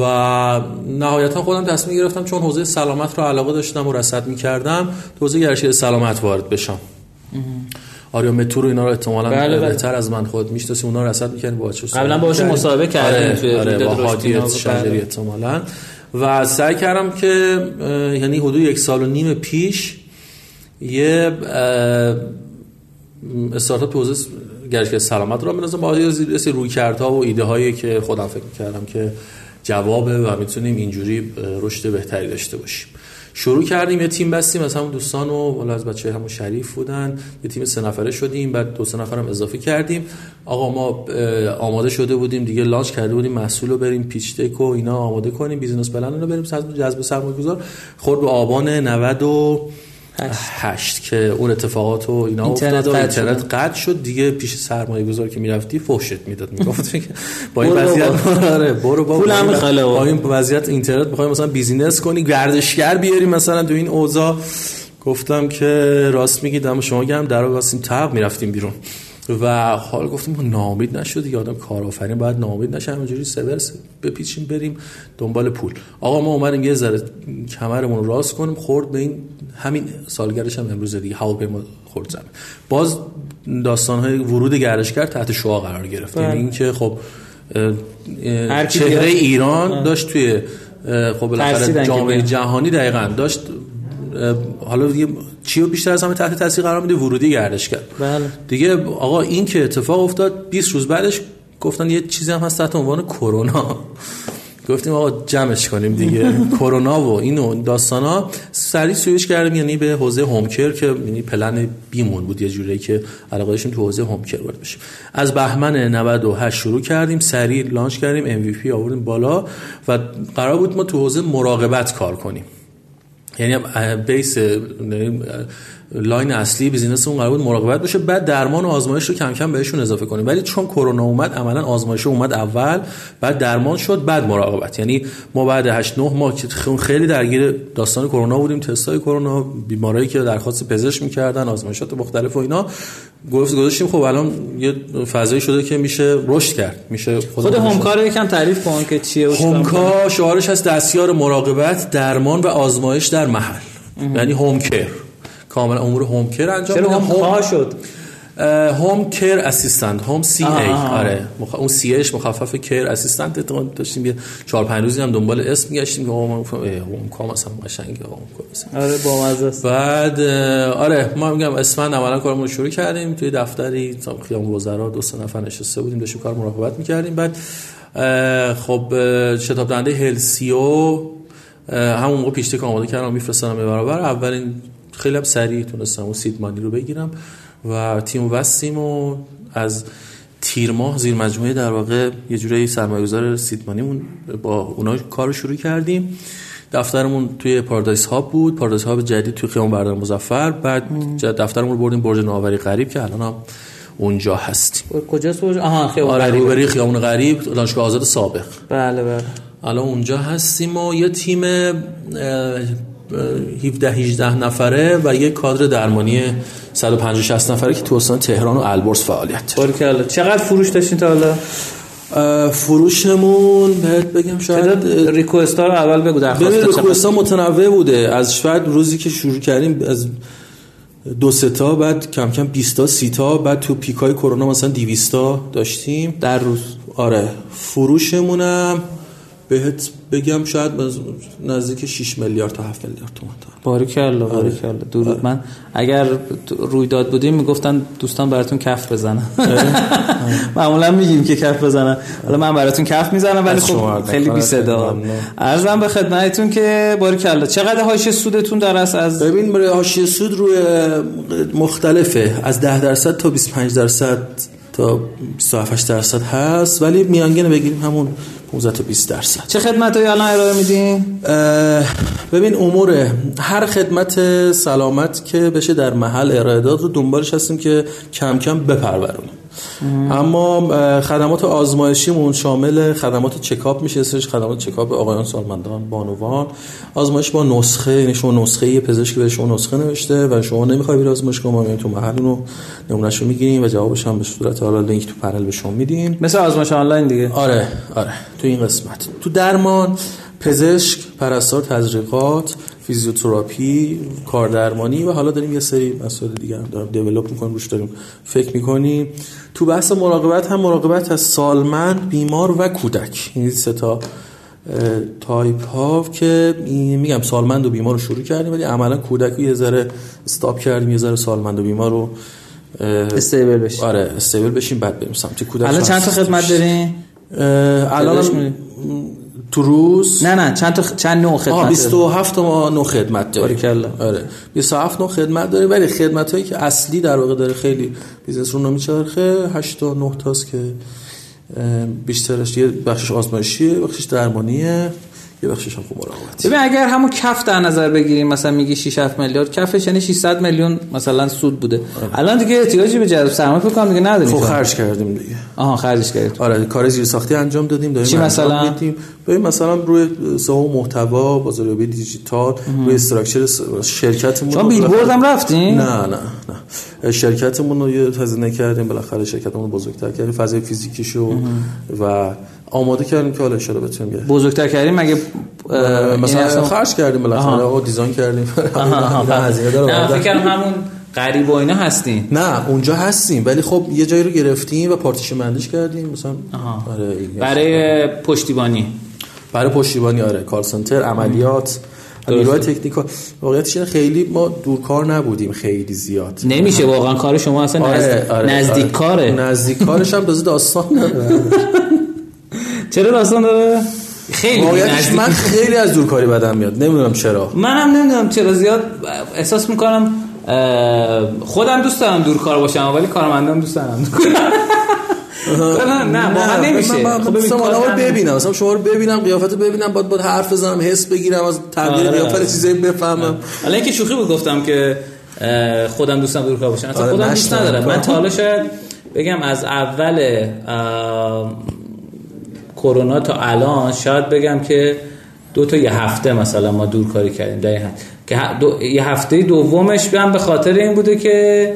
[SPEAKER 3] و نهایتا خودم تصمیم گرفتم چون حوزه سلامت رو علاقه داشتم و رصد می‌کردم تو حوزه گرشی سلامت وارد بشم. آریا مترو رو اینا رو احتمالاً بله بله. بهتر از من خود می‌شناسی اونا رو رصد می‌کنی با چه
[SPEAKER 1] قبلا باهاشون مصاحبه کردیم
[SPEAKER 3] آره، توی آره با شجری احتمالاً. و سعی کردم که یعنی حدود یک سال و نیم پیش یه استارتاپ حوزه گرشی سلامت رو بنظرم با یه روی کردها و ایده هایی که خودم فکر کردم که جوابه و می‌تونیم اینجوری رشد بهتری داشته باشیم. شروع کردیم یه تیم بستیم از همون دوستان و والا از بچه همون شریف بودن. یه تیم سه نفره شدیم بعد دو سه نفرم اضافه کردیم. آقا ما آماده شده بودیم دیگه launch کرده بودیم محصول رو بریم pitch deck و اینا آماده کنیم business plan رو بریم جذب سرمایه گذار خورد به آبان 98 که اون اتفاقات و اینا
[SPEAKER 1] اینترنت
[SPEAKER 3] افتاد اینترنت قطع شد دیگه پیش سرمایه گذار که می‌رفتی فحشت می‌داد می‌گفت با این وضعیت آره برو با با این وضعیت اینترنت می‌خوای مثلا بیزینس کنی گردشگر بیاری مثلا تو این اوضاع. گفتم که راست میگید اما شما گرم. در واسیم تاب می‌رفتیم بیرون. و حال گفتیم نامید نشد آدم کارآفرین باید نامید نشه همینجوری سور بپیچیم بریم دنبال پول. آقا ما اومدیم یه ذره کمرمون رو راست کنیم خورد به این همین سالگردش هم امروز دیگه هواپیما خورد زمین. باز داستان های ورود گردشگر تحت شعا قرار گرفت. یعنی اینکه خب چهره ایران داشت توی خب بالاخره جامعه جهانی دقیقا داشت حالا دیگه چی رو بیشتر از همه تحت تاثیر قرار میده؟ ورودی گردش کرد.
[SPEAKER 1] بله.
[SPEAKER 3] دیگه آقا این که اتفاق افتاد 20 روز بعدش گفتن یه چیزی هم هست تحت عنوان کرونا. (laughs) گفتیم آقا جمعش کنیم دیگه. (laughs) کرونا و اینو داستانا سریع سویش کردیم یعنی به حوزه هومکر که یعنی پلن بیمون بود یه جوری که داشتیم تو حوزه هومکا وارد بشیم از بهمن 98 شروع کردیم سریع launch کردیم MVP آوردیم بالا و قرار بود ما تو حوزه مراقبت کار کنیم. یعنی baseline اصلی business اون قرار بود مراقبت بشه بعد درمان و آزمایش رو کم کم بهشون اضافه کنیم. ولی چون کرونا اومد عملا آزمایش اومد اول بعد درمان شد بعد مراقبت. یعنی ما بعد 8 9 ماه خیلی درگیر داستان کرونا بودیم تستای کرونا بیمارایی که درخواست پزشک می‌کردن آزمایشات مختلف و اینا. گفت گذاشتیم خب الان یه فضایی شده که میشه رشد کرد. میشه
[SPEAKER 1] خود, خود هومکار یکم تعریف کن که چیه
[SPEAKER 3] هومکار شعارش هست دستیار مراقبت درمان و آزمایش در محل. یعنی هومکر کاملا امور هوم کر انجام
[SPEAKER 1] چرا هوم شد؟
[SPEAKER 3] هوم کر اسیستنت هوم سی ای آره. مخ... اون سی ایش مخفف کر اسیستنت داشتیم. یه 4 5 روزی هم دنبال اسم میگشتیم. که هوم هوم کام اصلا قشنگه هوم
[SPEAKER 1] آره با مزه است.
[SPEAKER 3] بعد آره ما میگم اسفند اولا کارمون رو شروع کردیم. توی دفتری خیام وزرا دو سه نفر نشسته بودیم داشتیم کار مراقبت می‌کردیم. بعد خب شتاب دهنده هلسیو همون موقع پیشتک آماده کردم میفرستادم به برابر. اولین خیلی هم سریع تونستم اون سید مانی رو بگیرم و تیم بستیم و از تیر ماه زیر مجموعه در واقع یه جوری سرمایه‌گذار سیدمانیمون با اونا کار شروع کردیم. دفترمون توی پارادایس هاب بود. پارادایس هاب جدید توی خیابان بردار مظفر. بعد دفترمون رو بردیم برج نوآوری غریب که الان هم اونجا هستیم.
[SPEAKER 1] کجاست برج؟ آها
[SPEAKER 3] خیابون آره روبروی خیابون غریب دانشگاه آزاد سابق.
[SPEAKER 1] بله بله.
[SPEAKER 3] الان اونجا هستیم و یه تیم 17 18 نفره و یه کادر درمانی 150 60 نفره که تو استان تهران و البرز فعالیت.
[SPEAKER 1] داره چقدر فروش داشتین تا حالا؟
[SPEAKER 3] فروشمون بهت بگم شاید
[SPEAKER 1] ریکوستا رو اول بگو
[SPEAKER 3] درخواست ریکوستا متنوع بوده. از شاید روزی که شروع کردیم از دو سه تا بعد کم کم 20 تا 30 تا بعد تو پیکای کرونا مثلا 200 تا داشتیم.
[SPEAKER 1] در روز.
[SPEAKER 3] آره فروشمونم بهت بگم شاید نزدیک 6 میلیارد تا 7 میلیارد تومان
[SPEAKER 1] باریکلا باریکلا آره. درود. آره. من اگر رویداد بودیم می‌گفتن دوستان براتون کف بزنن. آره. (laughs) معمولا میگیم که کف بزنن. حالا من براتون کف می‌زنم ولی خب خیلی بی صدا عرضم به خدمتتون که باریکلا چقدر حاشیه سودتون در از
[SPEAKER 3] ببین برای حاشیه سود روی مختلفه. از 10 درصد تا 25 درصد تا 27 درصد هست. ولی میانگین بگیریم همون 15 تا 20 درصد
[SPEAKER 1] چه خدمت هایی الان ارائه میدین؟
[SPEAKER 3] ببین امور هر خدمت سلامت که بشه در محل ارائه داد رو دنبالش هستیم که کم کم بپرورونیم اما خدمات آزمایشیمون شامل خدمات checkup میشه سرش خدمات checkup آقایان سالمندان بانوان. آزمایش با نسخه یعنی شما نسخه یه پزشک به شما نسخه نوشته و شما نمی‌خوای بری آزمایش کنی ما تو محل رو نمونهشو می‌گیریم و جوابش هم به صورت حالا لینک تو پنل به شما میدیم.
[SPEAKER 1] مثل آزمایش آنلاین دیگه.
[SPEAKER 3] آره آره تو این قسمت. تو درمان پزشک پرستار تزریقات فیزیوتراپی کاردرمانی و حالا داریم یه سری مسائل دیگه هم داریم develop می‌کنیم روش داریم. فکر می‌کنیم تو بحث مراقبت هم مراقبت از سالمند بیمار و کودک. این سه تا تایپ ها که میگم سالمند و بیمار رو شروع کردیم ولی عملا کودک رو یه ذره stop کردیم یه ذره سالمند و بیمار رو
[SPEAKER 1] stable بشیم.
[SPEAKER 3] آره stable بشیم بعد بریم سمت کودک.
[SPEAKER 1] الان چند تا خدمت دارین؟
[SPEAKER 3] الان تو روز؟
[SPEAKER 1] نه نه چند تا چند نوع خدمت
[SPEAKER 3] 27 تا نوع خدمت داریم. آره. 27 نوع خدمت داریم ولی خدمت هایی که اصلی در واقع داره خیلی business رو می‌چرخه 8 تا 9 تاست که بیشترش یه بخشش آزمایشیه بخشش درمانیه. یه بخشش هم خوب مراقبت.
[SPEAKER 1] ببین اگر همون کف در نظر بگیریم مثلا میگی 6 7 میلیارد کفش یعنی 600 میلیون مثلا سود بوده. آره. الان دیگه احتیاجی به جذب سرمایه فکر کنم دیگه نداریم.
[SPEAKER 3] خب خرج کردیم دیگه.
[SPEAKER 1] آها خرجش کردیم.
[SPEAKER 3] آره کار زیر ساختی انجام دادیم داریم
[SPEAKER 1] چی مثلا؟
[SPEAKER 3] بدیم ببین مثلا روی ساو محتوا بازاریابی دیجیتال روی استراکچر شرکتمون
[SPEAKER 1] شما بیلبورد هم رفتین
[SPEAKER 3] نه نه نه. شرکتمون رو یه هزینه کردیم بالاخره شرکتمون رو بزرگتر کردیم فضای فیزیکیشو و آماده کردیم که حالا ان بتونیم
[SPEAKER 1] بزرگتر کردیم مگه
[SPEAKER 3] مثلا خرج کردیم بالاخره و دیزاین کردیم. (laughs)
[SPEAKER 1] هزینه داره فکر همون قریب و اینا هستین
[SPEAKER 3] نه اونجا هستیم ولی خب یه جایی رو گرفتیم و پارتیشن بندیش کردیم مثلا
[SPEAKER 1] آره برای پشتیبانی.
[SPEAKER 3] برای پشتیبانی آره. کال سنتر عملیات نیروهای تکنیکال واقعیتش خیلی ما دورکار نبودیم خیلی زیاد.
[SPEAKER 1] نمیشه واقعا کار شما اصلا آره، آره، نزدیک آره. کاره.
[SPEAKER 3] نزدیک کارش هم داستان (laughs)
[SPEAKER 1] چرا داستان داره؟
[SPEAKER 3] خیلی من خیلی از دورکاری بدم میاد. نمی‌دونم چرا.
[SPEAKER 1] منم نمی‌دونم چرا زیاد. احساس می‌کنم خودم دوست دارم دورکار باشم ولی کارمندان دوست دارم نه نه واقعا نمیشه.
[SPEAKER 3] خب ببینم مثلا شما رو ببینم قیافت ببینم بعد بعد حرف بزنم حس بگیرم از تغییر آره. قیافت چیزایی بفهمم.
[SPEAKER 1] حالا اینکه شوخی بود گفتم که خودم دوستم دورکار باشم. اصلا آره، خودم دوست ندارم. من تا حالا شاید بگم از اول کرونا تا الان شاید بگم که دو تا یه هفته مثلا ما دور کاری کردیم دقیقا. که دو... یه هفته دومش بیام به خاطر این بوده که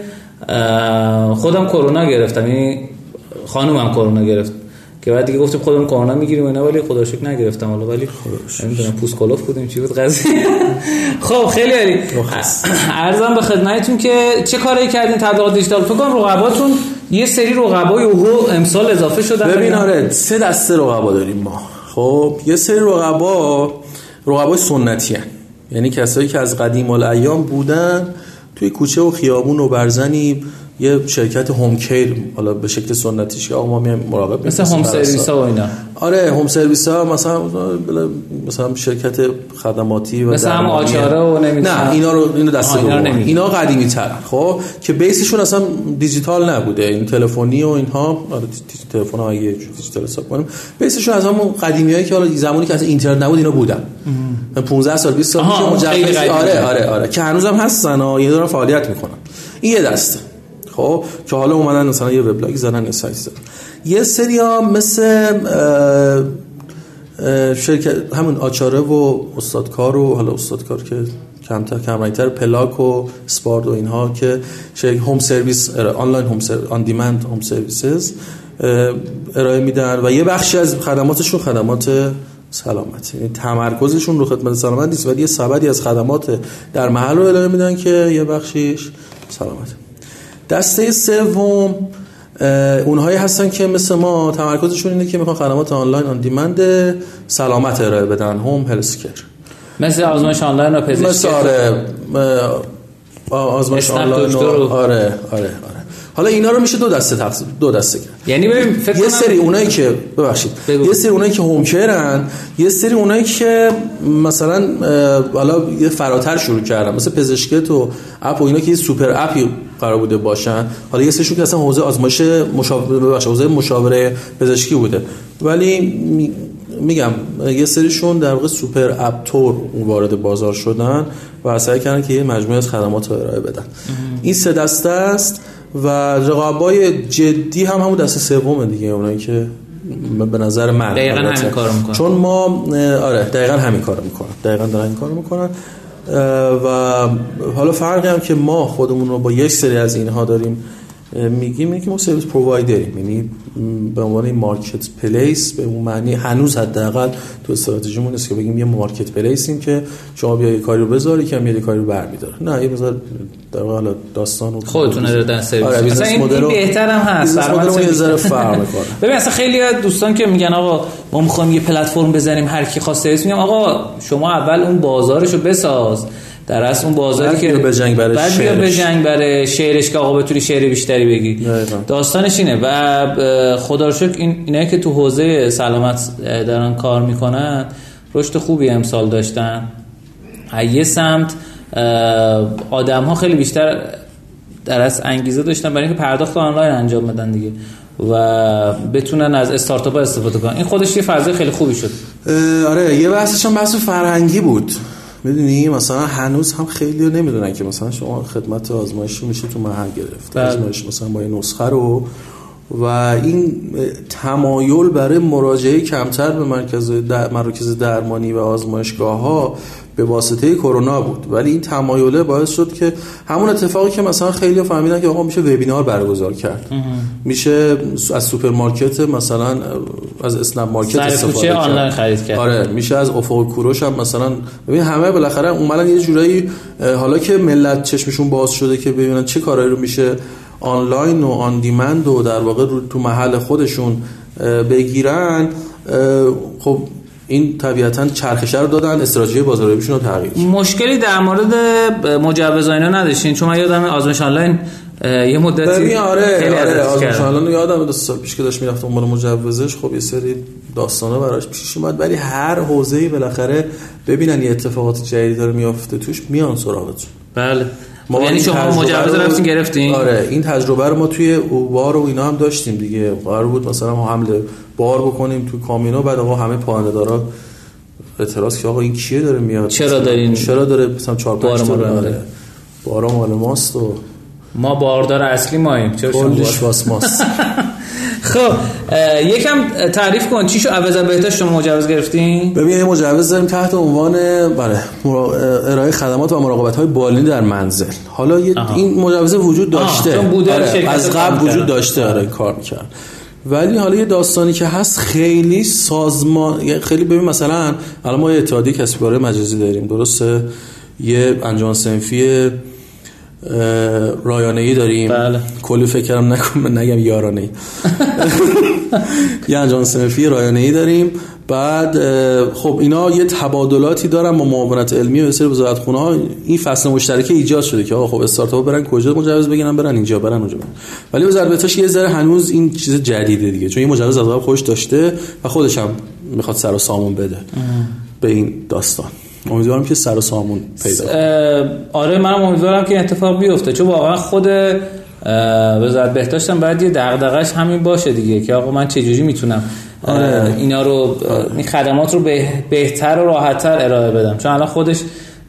[SPEAKER 1] خودم کرونا گرفتم. یعنی خانومم کرونا گرفت. که بعد دیگه گفتیم خودمون کرونا می‌گیریم اینا ولی خدا شکر نگرفتم حالا. ولی نمی‌دونم پوست کلوف بودیم چی بود قضیه؟ (laughs) خب خیلی عالی. ارزم به خدمتتون که چه کاری کردین؟ تبلیغات دیجیتال. فکر کنم رقباتون یه سری رقبای یوهو امسال اضافه شدن.
[SPEAKER 3] ببین آره سه دسته رقبا داریم ما. خب یه سری رقبا رقبای سنتی هن. یعنی کسایی که از قدیم الایام بودن توی کوچه و خیابون و برزنی یه شرکت هوم کیر حالا به شکل سنتیش که آقا ما میایم مراقب
[SPEAKER 1] مثل هوم سرویس ها و اینا.
[SPEAKER 3] آره هوم سرویس ها مثلا مثلا شرکت خدماتی و
[SPEAKER 1] مثلا هم آچاره و
[SPEAKER 3] نه اینا رو اینو دسته اینا, اینا قدیمی تر خب؟ که بیسشون اصلا دیجیتال نبوده. این تلفنی و اینها آره تلفن ها دیجیتال حساب کنیم. بیسشون از همون قدیمیایی که حالا زمانی که اصلا اینترنت نبود اینا بودن. 15 سال 20 سال پیش مجوز آره آره آره که هنوزم هستن یه دارن فعالیت می‌کنن. این یه دسته. خب که حالا اومدن مثلا یه وبلاگ زدن یه سایت زدن. یه سری ها مثل شرکت همون آچاره و استادکار و حالا استادکار که کمتر کمرنگتر پلاک و سپارد و اینها که هوم سرویس آنلاین هوم سرویس آن دیمند هوم سرویسز ارائه میدن و یه بخشی از خدماتشون خدمات سلامت یعنی تمرکزشون رو خدمت سلامت نیست ولی یه سبدی از خدمات در محل رو ارائه میدن که یه بخشیش سلامت دسته سوم اونهایی هستن که مثل ما تمرکزشون اینه که می‌خوان خدمات آنلاین آن دیمند سلامت ارائه بدن هوم هلس کر
[SPEAKER 1] مثل آزمایش آنلاین و پزشکی.
[SPEAKER 3] مثل آره آزمایش آنلاین و آره آره آره. حالا اینا رو میشه دو دسته تقسیم دو دسته کرد.
[SPEAKER 1] یعنی ببین فکر
[SPEAKER 3] یه سری اونایی که ببخشید. یه سری اونایی که هوم کرن یه سری اونایی که مثلا حالا یه فراتر شروع کردن. مثل پزشکت اپ و اینا که یه super app ی قرار بوده باشن. حالا یه سریشون که اصلا حوزه آزمایش مشاوره ببخشید حوزه مشاوره پزشکی بوده. ولی میگم یه سریشون در واقع super app طور وارد بازار شدن و سعی کردن که یه مجموعه از خدمات رو ارائه بدن. این سه دسته است. و رقابای جدی هم همون دسته سوم دیگه اونایی که به نظر من
[SPEAKER 1] دقیقا همین کارو می‌کنن.
[SPEAKER 3] چون ما آره دقیقا همین کارو می‌کنن. دقیقا دارن این کارو می‌کنن. و حالا فرقی هم که ما خودمون رو با یک سری از اینها داریم میگیم اینه که ما service provider یم. یعنی به عنوان marketplace به اون معنی هنوز حداقل تو استراتژیمون نیست که بگیم یه marketplace یم که شما بیا یه کاری رو بذاری که یه کاری رو برمیداره نه یه بذار در واقع داستان رو
[SPEAKER 1] خودتون دادن سرویس.
[SPEAKER 3] آره
[SPEAKER 1] این, این بهتر هم هست.
[SPEAKER 3] مدل یه ذره فرق می‌کنه. (laughs)
[SPEAKER 1] ببین اصلا خیلی دوستان که میگن آقا ما می‌خوایم یه پلتفرم بزنیم هر کی خواست سرویس میگم آقا شما اول اون بازارشو بساز. در اصل اون بازاری که
[SPEAKER 3] به جنگ برای
[SPEAKER 1] بعد بیا به جنگ برای شعرش که آقا بتونی شعر بیشتری بگی. داستانش اینه و خدا رو شکر این اینایی که تو حوزه سلامت دارن کار می‌کنن رشد خوبی امسال داشتن. یه سمت آدم ها خیلی بیشتر در از انگیزه داشتن برای اینکه پرداخت آنلاین انجام بدن دیگه و بتونن از استارتاپ استفاده کنن. این خودش یه فضای خیلی خوبی شد.
[SPEAKER 3] آره یه بحثش هم بحث فرهنگی بود. می‌دونی؟ مثلا هنوز هم خیلی نمی‌دونن که مثلا شما خدمت آزمایش میشه تو محل گرفت. بله. آزمایش مثلا با یه نسخه رو. و این تمایل برای مراجعه کمتر به مرکز در... مراکز درمانی و آزمایشگاه ها به واسطه کرونا بود. ولی این تمایله باعث شد که همون اتفاقی که مثلا خیلی فهمیدن که آقا میشه webinar برگزار کرد. میشه از سوپرمارکت مثلا از اسنپ مارکت استفاده کرد.
[SPEAKER 1] آنلاین خرید کرد.
[SPEAKER 3] آره میشه از افق کوروش هم مثلا ببین همه بالاخره اومدن یه جورایی حالا که ملت چشمشون باز شده که ببینن چه کارایی رو میشه آنلاین و on demand و در واقع تو محل خودشون بگیرن خب این طبیعتا چرخشه رو دادن استراتژی بازاریابیشون رو تغییر
[SPEAKER 1] مشکلی در مورد مجوز اینا نداشتین. چون من یادم آزمایش آنلاین یه مدتی
[SPEAKER 3] آره خیلی آره آزمایش آنلاین یادم دو سال پیش که داشت می‌رفت دنبال مجوزش. خب یه سری داستانا براش پیش اومد. ولی هر حوزه‌ای بالاخره ببینن یه اتفاقات جدیدی داره میافته توش میان سراغتون.
[SPEAKER 1] بله. ما یعنی شما مجوز رفتین گرفتین؟
[SPEAKER 3] آره این تجربه رو ما توی اوبار و اینا هم داشتیم دیگه. قرار بود مثلا ما حمله بار بکنیم تو کامینا بعد آقا همه پاهنده دارا اعتراض که آقا این کیه داره میاد؟
[SPEAKER 1] چرا دارین
[SPEAKER 3] چرا داره مثلا 4 5
[SPEAKER 1] تا
[SPEAKER 3] داره بارا مال ماست و
[SPEAKER 1] ما باردار اصلی ماییم. چرا
[SPEAKER 3] شما ماست. (laughs)
[SPEAKER 1] خب یکم تعریف کن چی شو عوضا بهتر شما مجوز گرفتین؟
[SPEAKER 3] ببین مجوز داریم تحت عنوان بله ارائه خدمات و مراقبت های بالینی در منزل. حالا این مجوز وجود داشته.
[SPEAKER 1] بوده
[SPEAKER 3] آره. از قبل وجود داشته آره کار می‌کرد. ولی حالا یه داستانی که هست خیلی سازمان خیلی ببین مثلا الان ما یه اتحادیه کسب مجازی داریم درسته؟ یه انجمن سنفی رایانه ای داریم.
[SPEAKER 1] بله.
[SPEAKER 3] کلی فکرم نکنم نگم یارانه ای (laughs) یه انجام سنفی رایانه ای داریم. بعد خب اینا یه تبادلاتی دارن با معاونت علمی و سری وزارت خونه ها. این فصل مشترک ایجاد شده که آقا خب استارتاپ برن کجا مجوز بگیرن برن اینجا برن اونجا. برن ولی وزارت بهداشت یه ذره هنوز این چیز جدیده دیگه. چون این مجوز از قبل خوش داشته و خودش هم می‌خواد سر و سامون بده. به این داستان. امیدوارم که سر و سامون پیدا
[SPEAKER 1] آره منم امیدوارم که اتفاق بیفته. چون واقعا خود وزارت بهداشتم بعد یه دغدغش همین باشه دیگه که آقا من چجوری می‌تونم آره. اینا رو این خدمات رو بهتر و راحتتر ارائه بدم. چون الان خودش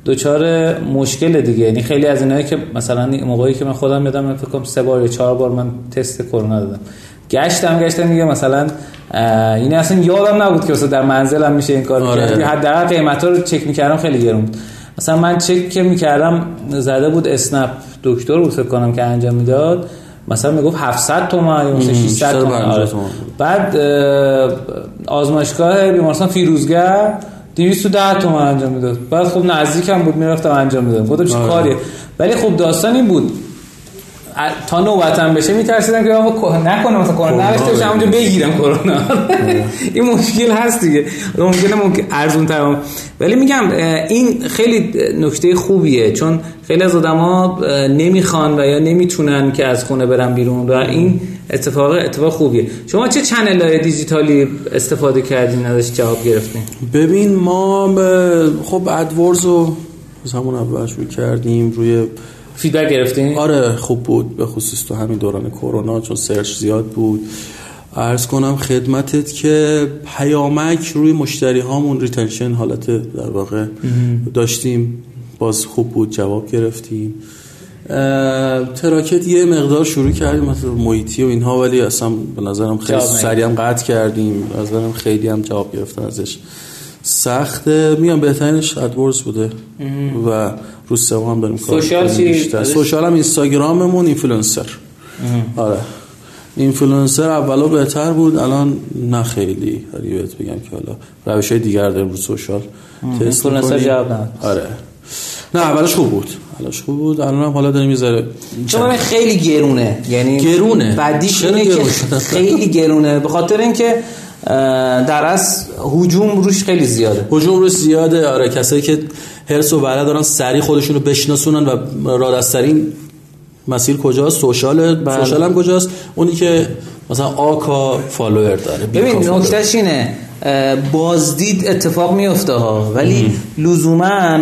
[SPEAKER 1] دوچار مشکل دیگه. یعنی خیلی از اینایی که مثلا موقعی که من خودم یادم فکر کنم سه بار یا چهار بار من تست کرونا دادم. گشتم گشتم میگه مثلا این اصلا یادم نبود که مثلا در منزلم میشه این کار آره. کرد حداقل قیمتا رو چک می‌کردم خیلی گرون مثلا من چک که می‌کردم زده بود اسنپ. دکتر بود فکر کنم که انجام می‌داد. مثلا می‌گفت 700 تومن یا مثلا 600 تومن. آره. بعد آزمایشگاه بیمارستان فیروزگر 210 تومن انجام می‌داد. بعد خب نزدیکم بود می‌رفتم انجام می‌دادم. گفتم چه آره. کاریه. ولی خب داستان این بود. تا نوبتم بشه میترسیدم که آقا نکنه مثلا کرونا نداشته باشه اونجا بگیرم کرونا این مشکل هست دیگه. ممکنه ممکن ارزون تر ولی میگم این خیلی نکته خوبیه چون خیلی از آدما نمی‌خوان و یا نمی‌تونن که از خونه برن بیرون و این اتفاق اتفاق خوبیه. شما چه چنل های دیجیتالی استفاده کردین ازش جواب گرفتین؟
[SPEAKER 3] ببین ما خب AdWords رو همون اول شروع کردیم روی
[SPEAKER 1] feedback گرفتین؟
[SPEAKER 3] آره خوب بود به خصوص تو همین دوران کرونا چون search زیاد بود. عرض کنم خدمتت که پیامک روی مشتری هامون retention حالت در واقع داشتیم. باز خوب بود جواب گرفتیم. تراکت یه مقدار شروع کردیم مثلا محیطی و اینها ولی اصلا به نظرم خیلی سریع هم قطع کردیم. به نظرم خیلی هم جواب گرفتن ازش. سخته. میگم بهترینش AdWords بوده. و رو سوم هم داریم
[SPEAKER 1] social چی
[SPEAKER 3] social هم اینستاگراممون اینفلوئنسر. آره. اینفلوئنسر اولا بهتر بود الان نه خیلی. ولی بهت بگم که حالا روش های دیگر داریم رو social.
[SPEAKER 1] تست جواب نه
[SPEAKER 3] آره. نه اولش خوب بود. اولش خوب بود. الان هم حالا داریم می‌ذاره
[SPEAKER 1] چون خیلی گرونه. یعنی
[SPEAKER 3] گرونه.
[SPEAKER 1] بعدیش اینه که خیلی گرونه. به خاطر اینکه در از هجوم روش خیلی زیاده.
[SPEAKER 3] هجوم روش زیاده آره. کسایی که هرس و وره دارن سری خودشون رو بشناسونن و رادسترین مسیر کجاست؟ سوشال بله. سوشال هم کجاست؟ اونی که مثلا آکا فالوور داره
[SPEAKER 1] ببین نکتهش اینه بازدید اتفاق میفته ها. ولی لزوما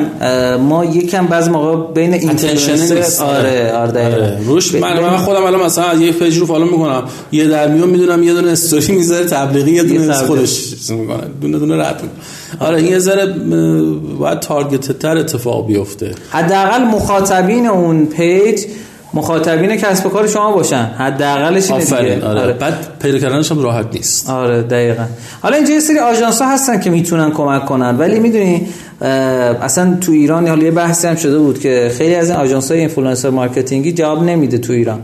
[SPEAKER 1] ما یکم بعض موقع بین اینتنشن آره آره, آره.
[SPEAKER 3] روش من, من خودم الان مثلا یه page رو follow می‌کنم. یه در میون می‌دونم یه دونه استوری می‌ذاره تبلیغی یه دونه از خودش می‌کنه. دونه دونه رد آره این یه ذره باید target تر اتفاق بیفته.
[SPEAKER 1] حداقل مخاطبین اون page مخاطبین کسب و کار شما باشن. حداقلش اینه دیگه.
[SPEAKER 3] آره. آره. بعد پیدا کردنش هم راحت نیست.
[SPEAKER 1] آره دقیقا. حالا اینجا یه سری آژانس ها هستن که می‌تونن کمک کنن. ولی می‌دونی اصلا تو ایران حالا یه بحثی هم شده بود که خیلی از این آژانس های influencer marketing ی جواب نمیده تو ایران.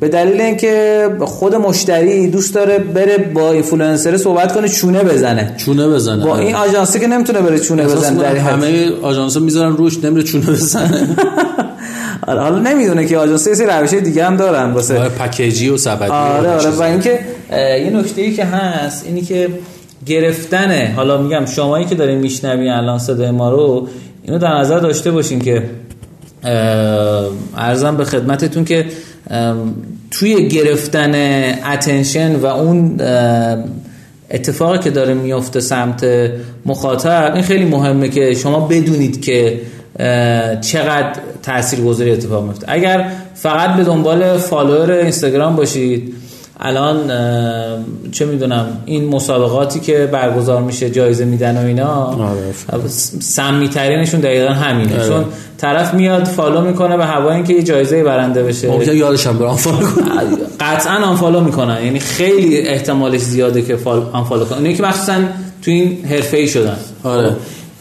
[SPEAKER 1] به دلیل اینکه خود مشتری دوست داره بره با اینفلوئنسر صحبت کنه چونه بزنه.
[SPEAKER 3] چونه بزنه.
[SPEAKER 1] با این آژانسی که نمی‌تونه بره چونه بزنه در
[SPEAKER 3] همه آژانس می‌ذارن روش نمیره چونه بزنه. (laughs)
[SPEAKER 1] آره حالا نمی‌دونه که آژانس سه روش دیگه هم دارن واسه
[SPEAKER 3] آره package ی و سبدی
[SPEAKER 1] آره آره و اینکه یه نکته ای که هست اینی که گرفتنه. حالا میگم شمایی که دارین میشنوین الان صدای ما رو اینو در نظر داشته باشین که عرضم به خدمتتون که توی گرفتن attention و اون اتفاقی که داره میفته سمت مخاطب این خیلی مهمه که شما بدونید که چقدر تاثیرگذاری اتفاق میفته اگر فقط به دنبال follower اینستاگرام باشید الان چه می‌دونم این مسابقاتی که برگزار میشه جایزه میدن و اینا آره. سمی ترینشون دقیقا همینه. آره. چون طرف میاد follow می‌کنه به هوای اینکه یه جایزه برنده بشه.
[SPEAKER 3] ممکن یادش هم برام follow
[SPEAKER 1] قطعا unfollow می‌کنن. یعنی خیلی احتمالش زیاده که fol... unfollow کنن. اینه که مخصوصا تو این حرفه ای شدن.
[SPEAKER 3] آره.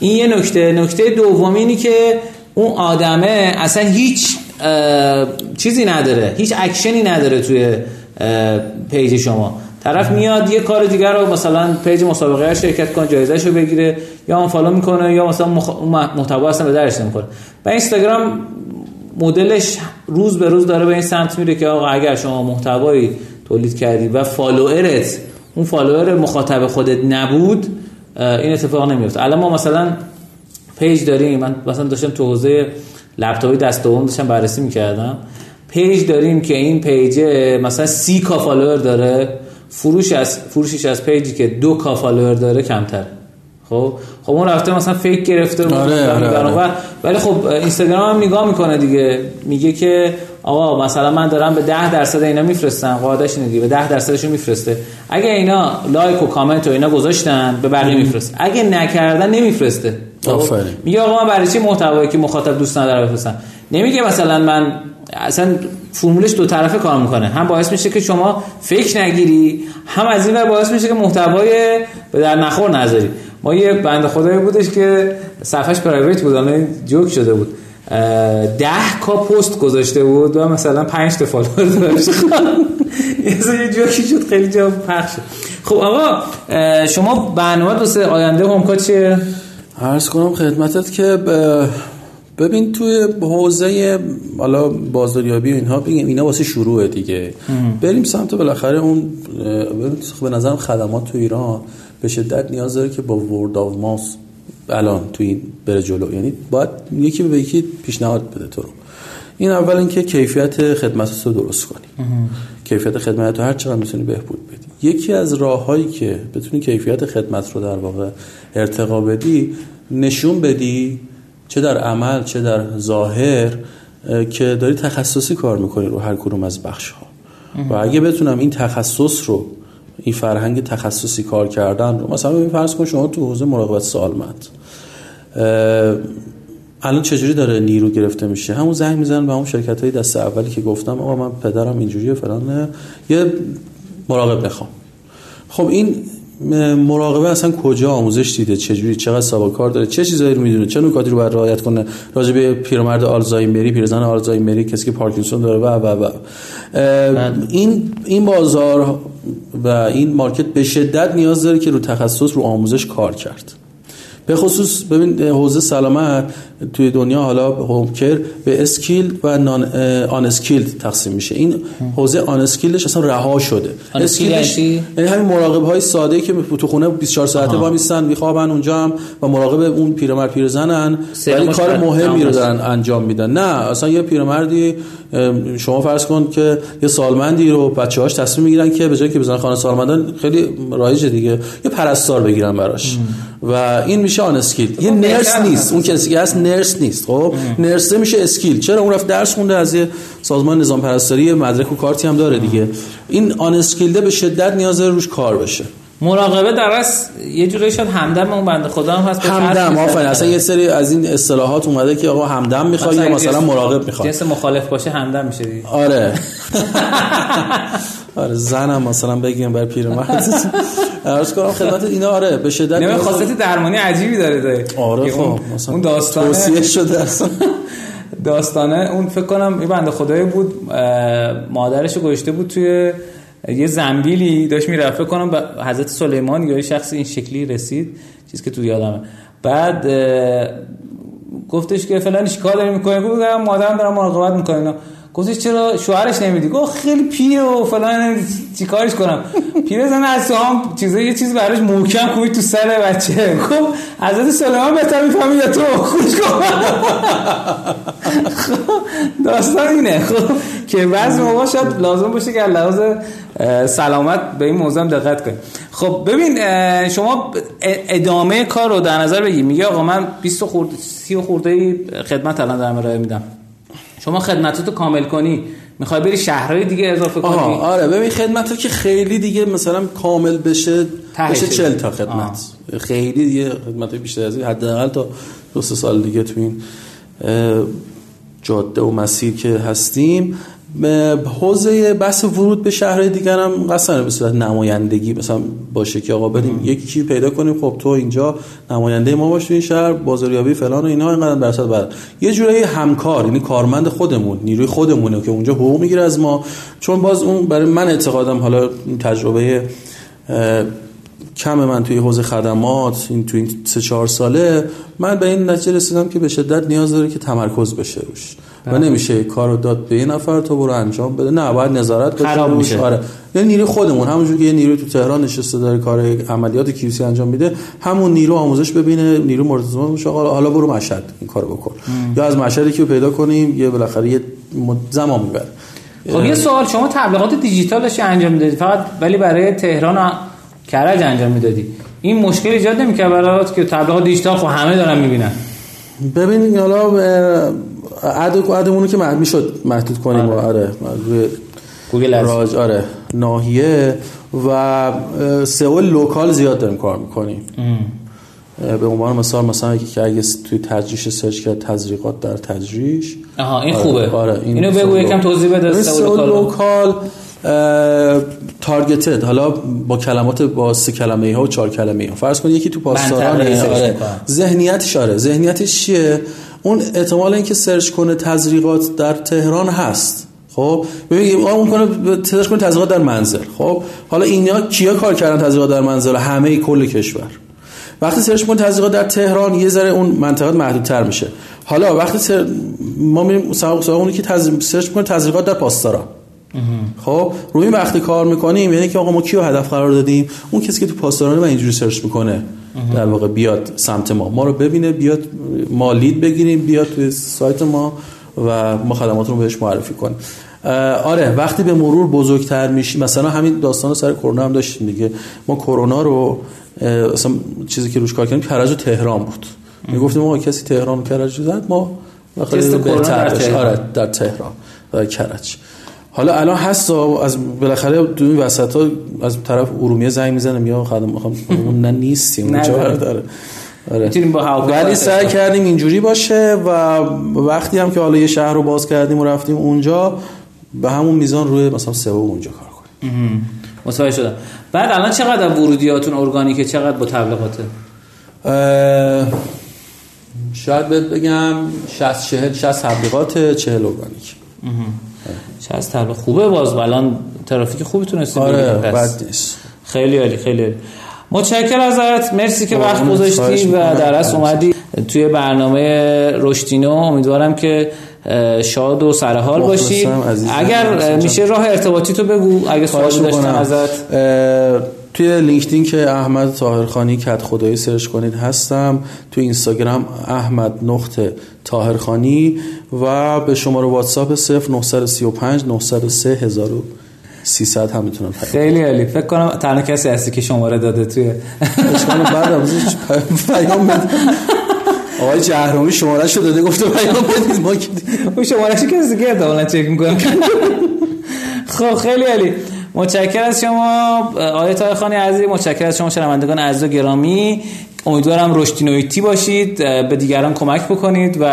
[SPEAKER 1] این یه نکته. نکته دوم اینی که اون آدمه اصلا هیچ چیزی نداره. هیچ اکشنی نداره توی page شما. طرف میاد یه کار دیگر رو مثلا page مسابقه شرکت کنه جایزه رو بگیره یا اون follow می‌کنه یا مثلا. محتوا اصلا به دردش نمی‌خوره. و اینستاگرام مدلش روز به روز داره به این سمت میره که آقا اگر شما محتوایی تولید کردی و follower ت اون follower مخاطب خودت نبود این اتفاق نمیفته الان ما مثلا page داریم. من مثلا داشتم تو حوزه لپتاپ دست دوم داشتم بررسی می‌کردم. page داریم که این page مثلا سی K follower داره. فروش از فروشش از page ی که دو K follower داره کمتر. خب؟ خب اون رفته مثلا fake گرفته.
[SPEAKER 3] آره آره آره.
[SPEAKER 1] ولی خب اینستاگرام هم نگاه می‌کنه دیگه. میگه که آقا مثلا من دارم به 10 درصد اینا میفرستم. قاعدش اینه دیگه. به 10 درصدشون میفرسته. اگه اینا like و کامنت و اینا گذاشتن به بقیه میفرسته. اگه نکردن نمیفرسته.
[SPEAKER 3] خب؟ آفرین.
[SPEAKER 1] میگه آقا من برای چی محتوایی که مخاطب دوست نداره بفرستم؟ نمیگه مثلا من اصلا فرمولش دو طرفه کار می‌کنه. هم باعث میشه که شما فکر نگیری هم از این باعث میشه که محتوای به در نخور نذاری. ما یه بند خدایی بودش که صفحش پرایوت بود الان جوک شده بود. ده کا پست گذاشته بود و مثلا پنج تا فالوور داشت. یه جوکی شد خیلی جا پخش خب آقا شما برنامه دوست آینده همکا چیه؟
[SPEAKER 3] عرض کنم خدمتت که ببین توی حوزه حالا بازاریابی و اینها بگیم اینا واسه شروع دیگه. بریم سمت بالاخره اون به نظرم خدمات تو ایران به شدت نیاز داره که با ورد آف ماس الان تو این بره جلو. یعنی باید یکی به یکی پیشنهاد بده تو رو. این اول اینکه کیفیت خدمت رو درست کنی. کیفیت خدمت رو هر چقدر می‌تونی بهبود بدی. یکی از راههایی که بتونی کیفیت خدمت رو در واقع ارتقا بدی نشون بدی چه در عمل چه در ظاهر که داری تخصصی کار می‌کنی رو هر کدوم از بخش ها و اگه بتونم این تخصص رو این فرهنگ تخصصی کار کردن رو مثلا ببین فرض کن شما تو حوزه مراقبت سالمند الان چجوری داره نیرو گرفته میشه؟ همون زنگ می‌زنن به همون شرکت های دست اولی که گفتم آقا من پدرم اینجوریه فلانه یه مراقب می‌خوام خب این مراقبه اصلا کجا آموزش دیده؟ چجوری؟ چقدر سابقه کار داره؟ چه چیزایی رو می‌دونه؟ چه نکاتی رو باید رعایت کنه؟ راجع به پیرمرد آلزایمری پیرزن آلزایمری کسی که پارکینسون داره و و و. بله. این این بازار و این مارکت به شدت نیاز داره که رو تخصص رو آموزش کار کرد. به خصوص ببین حوزه سلامت توی دنیا حالا هومکر به skill و non unskill تقسیم میشه. این حوزه unskill ش اصلا رها شده.
[SPEAKER 1] skill ش
[SPEAKER 3] یعنی همین مراقب های ساده که تو خونه 24 ساعته وایمیستن میخوابن اونجا هم و مراقب اون پیرمرد پیرزنن ولی کار مهمی رو دارن انجام میدن. نه اصلا یه پیرمردی شما فرض کن که یه سالمندی رو بچه‌هاش تصمیم می‌گیرن که به جای که بزنن خانه سالمندان خیلی رایج دیگه یه پرستار بگیرن براش. و این میشه unskill یه nurse نیست. اون کسی که هست nurse نیست خب؟ nurse ه میشه skill. چرا اون رفت درس خونده از یه سازمان نظام پرستاری مدرک و کارتی هم داره دیگه. این unskilled ه به شدت نیاز روش کار بشه.
[SPEAKER 1] مراقبه در اصل یه جوری شد همدم اون بنده خدا هم هست
[SPEAKER 3] همدم آفرین. اصلا یه سری از این اصطلاحات اومده که آقا همدم می‌خواد یا مثلا مراقب می‌خواد
[SPEAKER 1] جنس مخالف باشه همدم میشه دیگه.
[SPEAKER 3] آره. (laughs) آره زنم مثلا بگیم برا پیرمرد (laughs) عرض کنم خدمت اینا آره به شدت
[SPEAKER 1] نه خاصیت درمانی عجیبی داره داره
[SPEAKER 3] آره خب
[SPEAKER 1] اون داستان
[SPEAKER 3] توصیه شده اصلا. (laughs)
[SPEAKER 1] داستانه اون فکر کنم یه بنده خدایی بود مادرش گذاشته بود توی یه زنبیلی داشت می‌رفت فکر کنم به حضرت سلیمان یا یه شخص این شکلی رسید چیزی که تو یادمه. بعد گفتش که فلان چیکار داری می‌کنه گفتم مادرم دارم مراقبت می‌کنه. گفتش چرا شوهرش نمیدی؟ گفت خیلی پیره و فلان چیکارش کنم؟ پیره زن از هم چیزا یه چیز براش محکم کوی تو سر بچه. خب حضرت سلیمان بهتر می‌فهمی یا تو؟ خوش خب داستان اینه. خب که بعضی موقع شاید لازم باشه که لحاظ سلامت به این موضوع دقت کنید خب ببین شما ادامه کار رو در نظر بگیر. میگه آقا من 20 خورده 30 خورده خدمت الان دارم ارائه میدم. شما خدمتاتو کامل کنی. می‌خوای بری شهرهای دیگه اضافه کنی.
[SPEAKER 3] آره ببین خدمت که خیلی دیگه مثلا کامل بشه بشه 40 تا خدمت. آه. خیلی دیگه خدمت بیشتر از این حداقل تا دو سال دیگه تو این جاده و مسیر که هستیم. حوزه بحث ورود به شهرهای دیگر هم قصد به صورت نمایندگی مثلا باشه که آقا بریم یکی کی پیدا کنیم خب تو اینجا نماینده ما باش این شهر بازاریابی فلان و اینا اینقدر درصد بعد یه جوری همکار یعنی کارمند خودمون نیروی خودمونه که اونجا حقوق می‌گیره از ما. چون باز اون برای من اعتقادم حالا تجربه کم من توی حوزه خدمات این توی این سه چهار ساله من به این نتیجه رسیدم که به شدت نیاز داره که تمرکز بشه روش. و نمیشه کارو داد به یه نفر تو برو انجام بده. نه باید نظارت
[SPEAKER 1] خراب میشه.
[SPEAKER 3] آره. یه نیرو خودمون همونجور که یه نیرو تو تهران نشسته داره کار عملیات کیوسی انجام میده همون نیرو آموزش ببینه نیرو مورد باشه حالا برو مشهد این کارو بکن. یا از مشهدی که پیدا کنیم یه بالاخره یه زمان می‌بره.
[SPEAKER 1] خب یه سوال شما تبلیغات دیجیتال داشتی انجام می‌دادی؟ فقط ولی برای تهران کرج انجام می‌دادی. این مشکل ایجاد نمی‌کنه برات که تبلیغات دیجیتال خب همه دارن می‌بینن.
[SPEAKER 3] ببین حالا عدد عدمون که می‌شد محدود کنیم آره, آره.
[SPEAKER 1] گوگل
[SPEAKER 3] راج آره. ناحیه. و SEO local زیاد داریم کار می‌کنیم. به عنوان مثال مثلا که اگه توی تجریش search کرد تزریقات در تجریش
[SPEAKER 1] آها این خوبه.
[SPEAKER 3] آره
[SPEAKER 1] این اینو بگو یکم توضیح بده
[SPEAKER 3] SEO local targeted حالا با کلمات با سه کلمه ها و چهار کلمه ها. فرض کن یکی تو پاسداران آره. ذهنیتش آره. ذهنیتش چیه؟ اون احتمال اینکه search کنه تزریقات در تهران هست. خب؟ ببین اون کنه search کنه تزریقات در منزل. خب؟ حالا اینا کیا کار کردن تزریقات در منزل؟ همه کل کشور. وقتی search کنه تزریقات در تهران یه ذره اون منطقه محدودتر میشه. حالا وقتی سر... ما میریم سراغ اونی که تز... search کنه تزریقات در پاسداران. خب؟ روی وقتی کار می‌کنیم یعنی که آقا ما کیو هدف قرار دادیم؟ اون کسی که تو پاسداران و اینجوری search می‌کنه. در واقع بیاد سمت ما. ما رو ببینه بیاد ما لید بگیریم بیاد توی سایت ما و ما خدمات رو بهش معرفی کنیم. آره وقتی به مرور بزرگتر میشیم مثلا همین داستان سر کرونا هم داشتیم دیگه. ما کرونا رو اصلا چیزی که روش کار کردیم کرج و تهران بود. می‌گفتیم ما کسی تهران کرج زد ما بهتر آره در تهران در کرج. حالا الان هست از بالاخره تو این وسط ها از طرف ارومیه زنگ می‌زنه یا خدم می‌خوام نه نیستیم اونجا داره.
[SPEAKER 1] آره. با
[SPEAKER 3] ولی سعی کردیم اینجوری باشه و وقتی هم که حالا یه شهر رو باز کردیم و رفتیم اونجا به همون میزان روی مثلا سئو اونجا کار کنیم.
[SPEAKER 1] متوجه شدم. بعد الان چقدر ورودیاتون ارگانیکه؟ چقدر با تبلیغاته؟
[SPEAKER 3] شاید بهت بگم 60 40 60 تبلیغات 40 ارگانیک.
[SPEAKER 1] از تبلیغ خوبه باز الان ترافیک خوبی تونستیم
[SPEAKER 3] آره بد نیست.
[SPEAKER 1] خیلی عالی خیلی عالی. متشکر ازت مرسی که وقت گذاشتی و در اصل اومدی توی برنامه رشدینو. امیدوارم که شاد و سرحال باشی. اگر میشه راه ارتباطی تو بگو. اگه سوالی داشتن ازت
[SPEAKER 3] توی لینکدین که احمد طاهرخانی کت خدایی سرچ کنید هستم. توی اینستاگرام احمد نقطه طاهرخانی و به شماره واتساپ 0935 903 1300 هم می‌تونم
[SPEAKER 1] خیلی عالی. فکر کنم تنها کسی هستی که شماره داده توی
[SPEAKER 3] اشکال بعد پیام آقای جهرومی شماره شو داده گفته پیام بدید ما
[SPEAKER 1] اون شماره شو کسی دیگه احتمالاً چک می‌کنم (laughs) خب خیلی عالی. متشکر از شما آقای تایخانی عزیز. متشکر از شما شنوندگان عزیز و گرامی. امیدوارم رشدی نویتی باشید به دیگران کمک بکنید و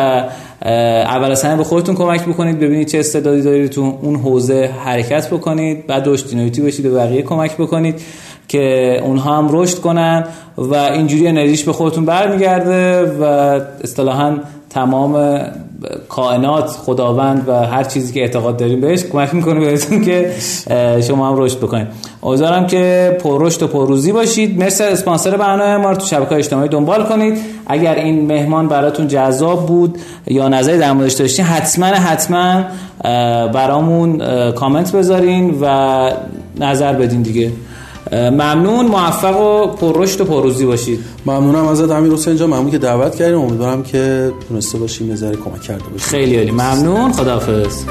[SPEAKER 1] اول از همه به خودتون کمک بکنید ببینید چه استعدادی دارید تو اون حوزه حرکت بکنید. بعد رشدی نویتی باشید و بقیه کمک بکنید که اونها هم رشد کنن و اینجوری انرژیش به خودتون برمیگرده و اصطلاحا تمام کائنات خداوند و هر چیزی که اعتقاد داریم بهش کمک می‌کنه بهتون که شما هم رشد بکنید. امیدوارم که پر رشد و پرروزی باشید. مرسی اسپانسر برنامه ما رو تو شبکه‌های اجتماعی دنبال کنید. اگر این مهمان براتون جذاب بود یا نظری در موردش داشتین حتما حتما برامون کامنت بذارین و نظر بدین دیگه. ممنون موفق و پررشد و پرروزی باشید.
[SPEAKER 3] ممنونم ازت امیر حسین جان ممنون که دعوت کردیم. امیدوارم که تونسته باشیم یه ذره کمک کرده باشیم.
[SPEAKER 1] خیلی عالی. ممنون. خداحافظ.